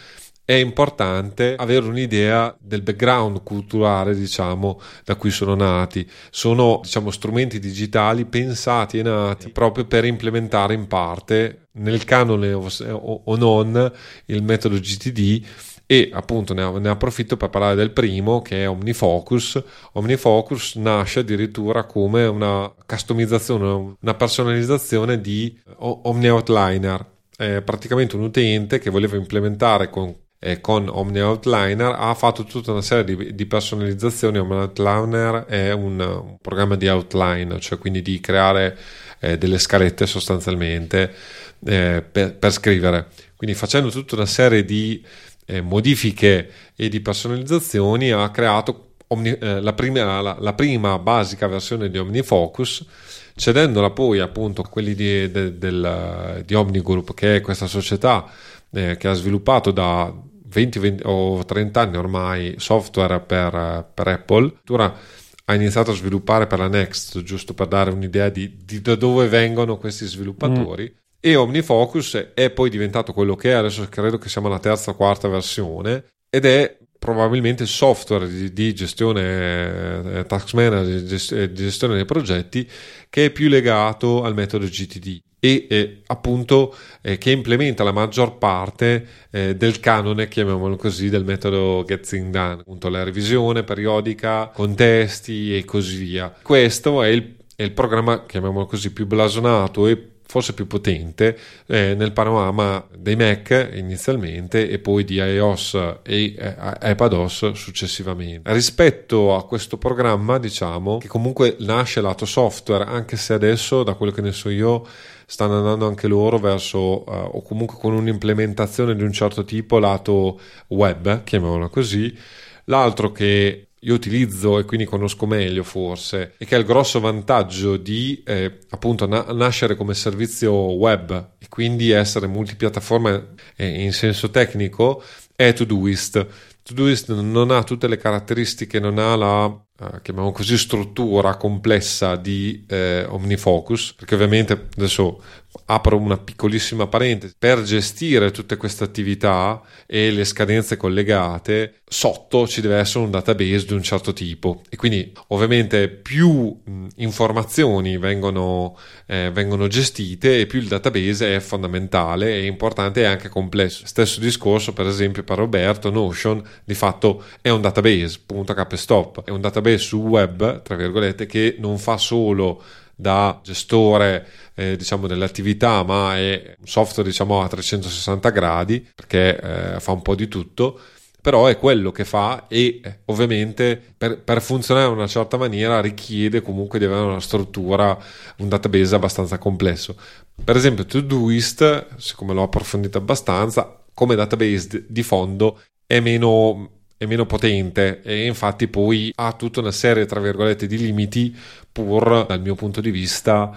è importante avere un'idea del background culturale, diciamo, da cui sono nati. Sono, diciamo, strumenti digitali pensati e nati proprio per implementare in parte, nel canone o, non, il metodo GTD e appunto ne, approfitto per parlare del primo che è OmniFocus. OmniFocus nasce addirittura come una customizzazione, una personalizzazione di OmniOutliner. È praticamente un utente che voleva implementare con eh, con Omni Outliner ha fatto tutta una serie di, di personalizzazioni. Omni Outliner è un, un, programma di outline, cioè quindi di creare eh, delle scalette sostanzialmente eh, per, per, scrivere. Quindi facendo tutta una serie di eh, modifiche e di personalizzazioni ha creato Omni, eh, la, prima, la, la, prima, basica versione di OmniFocus cedendola poi appunto a quelli di, de, del, di OmniGroup che è questa società eh, che ha sviluppato da 20, 20 o 30 anni ormai software per, per Apple. Ora ha iniziato a sviluppare per la Next, giusto per dare un'idea di, di da dove vengono questi sviluppatori. Mm. e OmniFocus è poi diventato quello che è, adesso credo che siamo alla terza o quarta versione ed è probabilmente il software di, di gestione eh, task manager, di gestione dei progetti che è più legato al metodo GTD e eh, appunto eh, che implementa la maggior parte eh, del canone, chiamiamolo così, del metodo Getting Done, appunto la revisione periodica, contesti e così via. Questo è il, è il programma, chiamiamolo così, più blasonato e forse più potente eh, nel panorama dei Mac inizialmente e poi di iOS e eh, iPadOS successivamente. Rispetto a questo programma, diciamo che comunque nasce lato software, anche se adesso, da quello che ne so io, stanno andando anche loro verso eh, o comunque con un'implementazione di un certo tipo lato web, chiamiamolo così. L'altro che io utilizzo e quindi conosco meglio forse e che ha il grosso vantaggio di eh, appunto na- nascere come servizio web e quindi essere multipiattaforma eh, in senso tecnico è Todoist. Todoist non ha tutte le caratteristiche, non ha la chiamiamo così struttura complessa di eh, OmniFocus perché ovviamente adesso apro una piccolissima parentesi, per gestire tutte queste attività e le scadenze collegate, sotto ci deve essere un database di un certo tipo e quindi ovviamente più informazioni vengono, eh, vengono, gestite e più il database è fondamentale e importante e anche complesso. Stesso discorso per esempio per Roberto, Notion di fatto è un database, punto cap stop, è un database sul web, tra virgolette, che non fa solo da gestore eh, diciamo dell'attività ma è un software diciamo a 360 gradi perché eh, fa un po' di tutto però è quello che fa e ovviamente per, per, funzionare in una certa maniera richiede comunque di avere una struttura, un database abbastanza complesso. Per esempio Todoist, siccome l'ho approfondito abbastanza, come database di fondo è meno, è meno potente e infatti poi ha tutta una serie tra virgolette di limiti pur dal mio punto di vista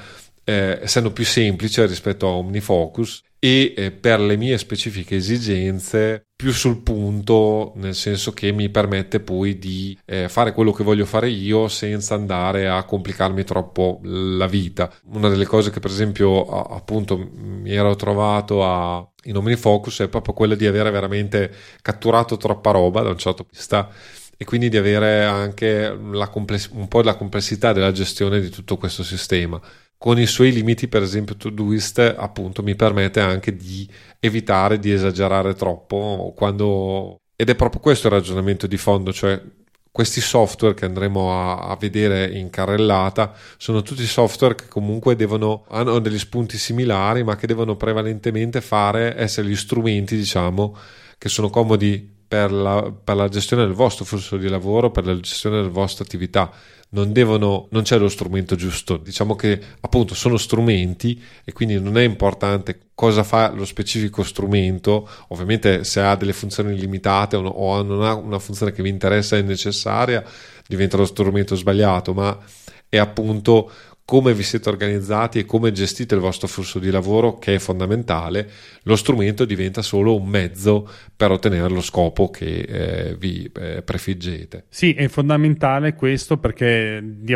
eh, essendo più semplice rispetto a OmniFocus e eh, per le mie specifiche esigenze più sul punto, nel senso che mi permette poi di eh, fare quello che voglio fare io senza andare a complicarmi troppo la vita. Una delle cose che per esempio appunto mi ero trovato a, in OmniFocus è proprio quella di avere veramente catturato troppa roba da un certo punto di vista e quindi di avere anche compless- un po' la complessità della gestione di tutto questo sistema. Con i suoi limiti, per esempio, Todoist appunto mi permette anche di evitare di esagerare troppo quando ed è proprio questo il ragionamento di fondo, cioè questi software che andremo a, a, vedere in carrellata sono tutti software che comunque devono, hanno degli spunti similari, ma che devono prevalentemente fare, essere gli strumenti, diciamo, che sono comodi per la, per la, gestione del vostro flusso di lavoro, per la gestione della vostra attività. Non, devono, non c'è lo strumento giusto, diciamo che appunto sono strumenti e quindi non è importante cosa fa lo specifico strumento, ovviamente se ha delle funzioni limitate o non ha una funzione che vi interessa e necessaria diventa lo strumento sbagliato, ma è appunto come vi siete organizzati e come gestite il vostro flusso di lavoro, che è fondamentale, lo strumento diventa solo un mezzo per ottenere lo scopo che eh, vi eh, prefiggete. Sì, è fondamentale questo perché di,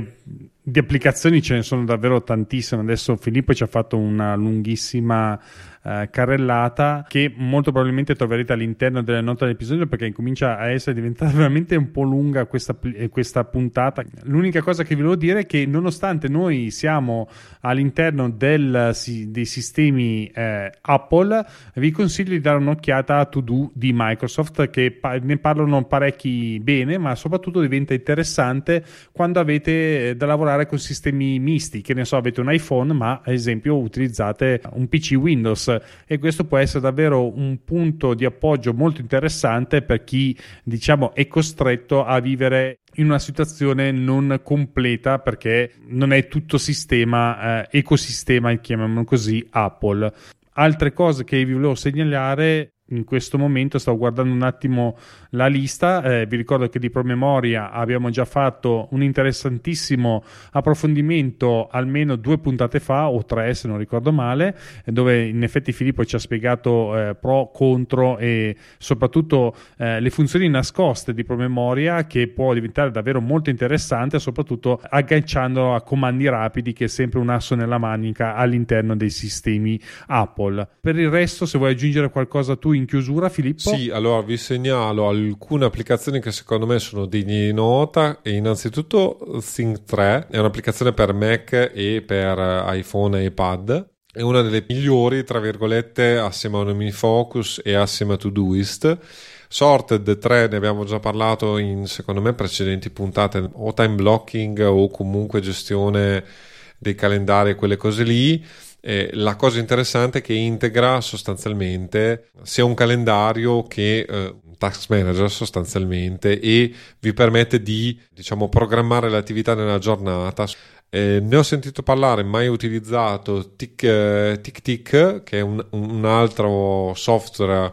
di applicazioni ce ne sono davvero tantissime. Adesso Filippo ci ha fatto una lunghissima eh, carrellata che molto probabilmente troverete all'interno delle note dell'episodio perché incomincia a essere diventata (laughs) veramente un po' lunga questa, eh, questa puntata. L'unica cosa che vi volevo dire è che nonostante noi siamo all'interno del, dei sistemi eh, Apple, vi consiglio di dare un'occhiata a To Do di Microsoft che ne parlano parecchi bene, ma soprattutto diventa interessante quando avete eh, da lavorare con sistemi misti, che ne so, avete un iPhone, ma ad esempio utilizzate un PC Windows e questo può essere davvero un punto di appoggio molto interessante per chi diciamo è costretto a vivere in una situazione non completa perché non è tutto sistema eh, ecosistema chiamiamolo così Apple. Altre cose che vi volevo segnalare in questo momento sto guardando un attimo la lista, eh, vi ricordo che di promemoria abbiamo già fatto un interessantissimo approfondimento almeno due puntate fa o tre se non ricordo male, dove in effetti Filippo ci ha spiegato eh, pro, contro e soprattutto eh, le funzioni nascoste di promemoria che può diventare davvero molto interessante soprattutto agganciandolo a comandi rapidi che è sempre un asso nella manica all'interno dei sistemi Apple. Per il resto se vuoi aggiungere qualcosa tu in chiusura, Filippo? Sì, allora vi segnalo alcune applicazioni che secondo me sono degne di nota. E innanzitutto Think 3 è un'applicazione per Mac e per iPhone e iPad. È una delle migliori, tra virgolette, assieme a OmniFocus e assieme a Todoist. Sorted 3 ne abbiamo già parlato in secondo me precedenti puntate o time blocking o comunque gestione dei calendari e quelle cose lì eh, la cosa interessante è che integra sostanzialmente sia un calendario che eh, un task manager sostanzialmente e vi permette di diciamo programmare le attività nella giornata. Eh, ne ho sentito parlare, mai utilizzato Tic, eh, Tic che è un, un altro software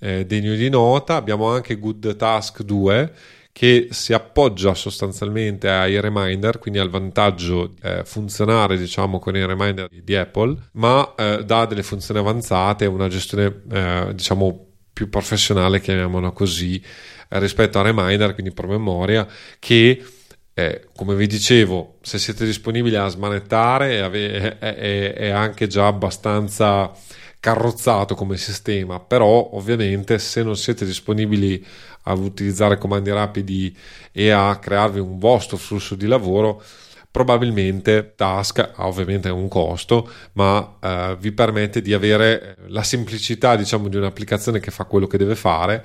eh, degno di nota. Abbiamo anche Good Task 2 che si appoggia sostanzialmente ai reminder, quindi al vantaggio eh, funzionare diciamo con i reminder di Apple, ma eh, dà delle funzioni avanzate una gestione eh, diciamo più professionale, chiamiamola così, rispetto a reminder, quindi promemoria, che eh, come vi dicevo, se siete disponibili a smanettare è, è, è anche già abbastanza carrozzato come sistema, però ovviamente se non siete disponibili a utilizzare comandi rapidi e a crearvi un vostro flusso di lavoro, probabilmente Task ha ovviamente un costo, ma eh, vi permette di avere la semplicità diciamo, di un'applicazione che fa quello che deve fare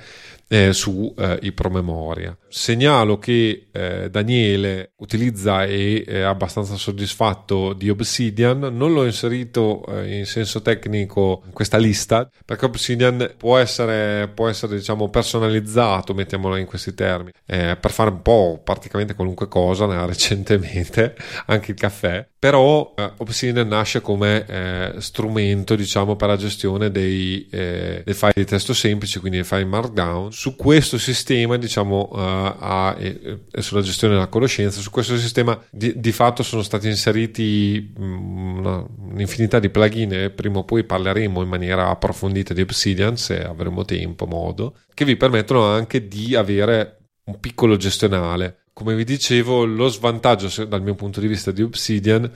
eh, su eh, i promemoria. Segnalo che eh, Daniele utilizza e è abbastanza soddisfatto di Obsidian, non l'ho inserito eh, in senso tecnico in questa lista perché Obsidian può essere, può essere diciamo personalizzato, mettiamolo in questi termini, eh, per fare un po' praticamente qualunque cosa, recentemente (laughs) anche il caffè, però eh, Obsidian nasce come strumento diciamo per la gestione dei, dei, file di testo semplici quindi dei file markdown su questo sistema diciamo uh, ha, e, e, sulla gestione della conoscenza su questo sistema di, di fatto sono stati inseriti mh, mm, una, un'infinità di plugin prima o poi parleremo in maniera approfondita di Obsidian se avremo tempo modo che vi permettono anche di avere un piccolo gestionale. Come vi dicevo, lo svantaggio dal mio punto di vista di Obsidian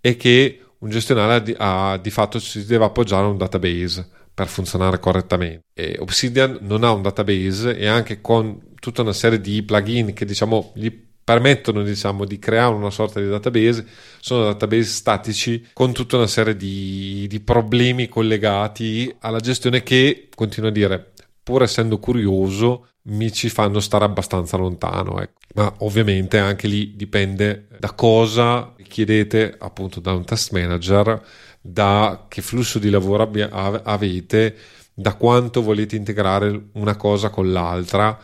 è che un gestionale ha, di fatto si deve appoggiare a un database per funzionare correttamente. E Obsidian non ha un database e anche con tutta una serie di plugin che diciamo gli permettono diciamo, di creare una sorta di database, sono database statici con tutta una serie di, di problemi collegati alla gestione che, continuo a dire, pur essendo curioso, mi ci fanno stare abbastanza lontano. Ecco. Ma ovviamente anche lì dipende da cosa chiedete appunto da un task manager, da che flusso di lavoro abbia, avete, da quanto volete integrare una cosa con l'altra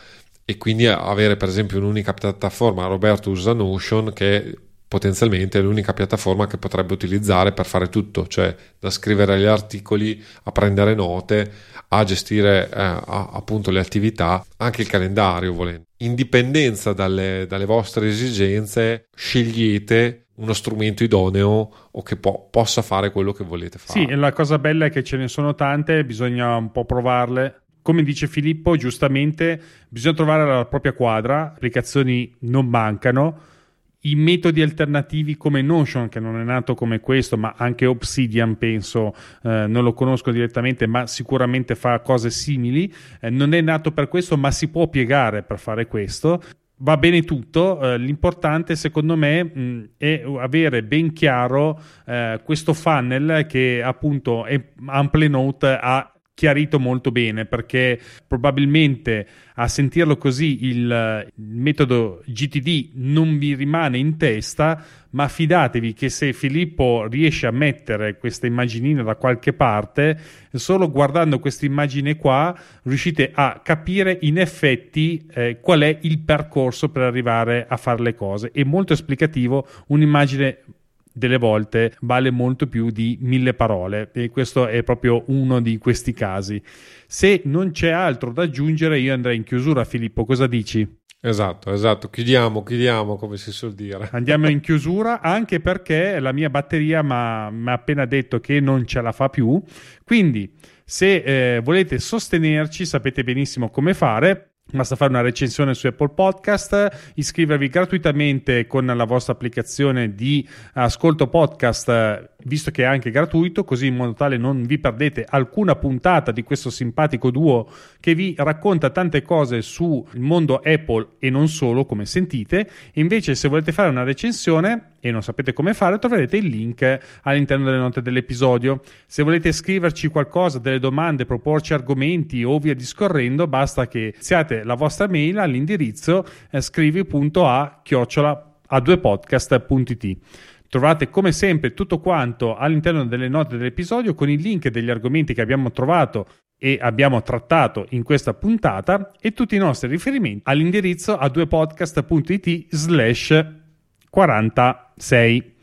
e quindi avere per esempio un'unica piattaforma. Roberto usa Notion che potenzialmente è l'unica piattaforma che potrebbe utilizzare per fare tutto, cioè da scrivere gli articoli, a prendere note, a gestire eh, a, appunto le attività, anche il calendario volendo. In dipendenza dalle, dalle vostre esigenze, scegliete uno strumento idoneo o che po- possa fare quello che volete fare. Sì, la cosa bella è che ce ne sono tante, bisogna un po' provarle. Come dice Filippo, giustamente bisogna trovare la propria quadra, applicazioni non mancano i metodi alternativi come Notion, che non è nato come questo, ma anche Obsidian, penso, eh, non lo conosco direttamente, ma sicuramente fa cose simili, eh, non è nato per questo, ma si può piegare per fare questo. Va bene tutto, eh, l'importante secondo me mh, è avere ben chiaro eh, questo funnel che appunto è Amplenote ha chiarito molto bene perché probabilmente a sentirlo così il, il, metodo GTD non vi rimane in testa ma fidatevi che se Filippo riesce a mettere questa immaginina da qualche parte solo guardando questa immagine qua riuscite a capire in effetti eh, qual è il percorso per arrivare a fare le cose. È molto esplicativo un'immagine delle volte vale molto più di mille parole e questo è proprio uno di questi casi. Se non c'è altro da aggiungere, io andrei in chiusura, Filippo. Cosa dici? Esatto, esatto, chiudiamo, chiudiamo come si suol dire. (laughs) Andiamo in chiusura anche perché la mia batteria mi ha appena detto che non ce la fa più, quindi se eh, volete sostenerci sapete benissimo come fare. Basta fare una recensione su Apple Podcast, iscrivervi gratuitamente con la vostra applicazione di ascolto podcast visto che è anche gratuito, così in modo tale non vi perdete alcuna puntata di questo simpatico duo che vi racconta tante cose sul mondo Apple e non solo, come sentite. Invece, se volete fare una recensione e non sapete come fare, troverete il link all'interno delle note dell'episodio. Se volete scriverci qualcosa, delle domande, proporci argomenti o via discorrendo, basta che siate la vostra mail all'indirizzo eh, scrivi.a chiocciola a 2 podcast.it. Trovate come sempre tutto quanto all'interno delle note dell'episodio con i link degli argomenti che abbiamo trovato e abbiamo trattato in questa puntata e tutti i nostri riferimenti all'indirizzo a 2podcast.it slash 46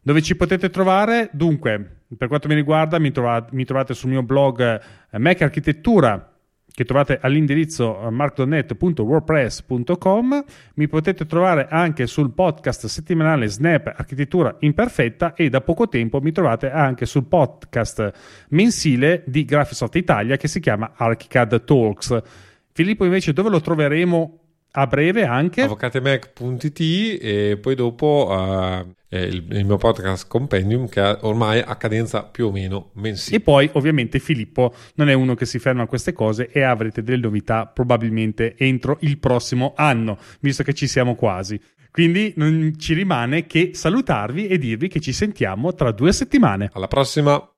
dove ci potete trovare? Dunque per quanto mi riguarda mi trovate, mi trovate sul mio blog eh, Mac Architettura che trovate all'indirizzo eh, markdonet.wordpress.com. Mi potete trovare anche sul podcast settimanale Snap Architettura Imperfetta e da poco tempo mi trovate anche sul podcast mensile di Graphisoft Italia che si chiama ArchiCAD Talks. Filippo invece dove lo troveremo a breve anche avvocatemac.it e poi dopo uh, il, il, mio podcast Compendium che ormai ha cadenza più o meno mensile. E poi ovviamente Filippo non è uno che si ferma a queste cose e avrete delle novità probabilmente entro il prossimo anno visto che ci siamo quasi. Quindi non ci rimane che salutarvi e dirvi che ci sentiamo tra due settimane. Alla prossima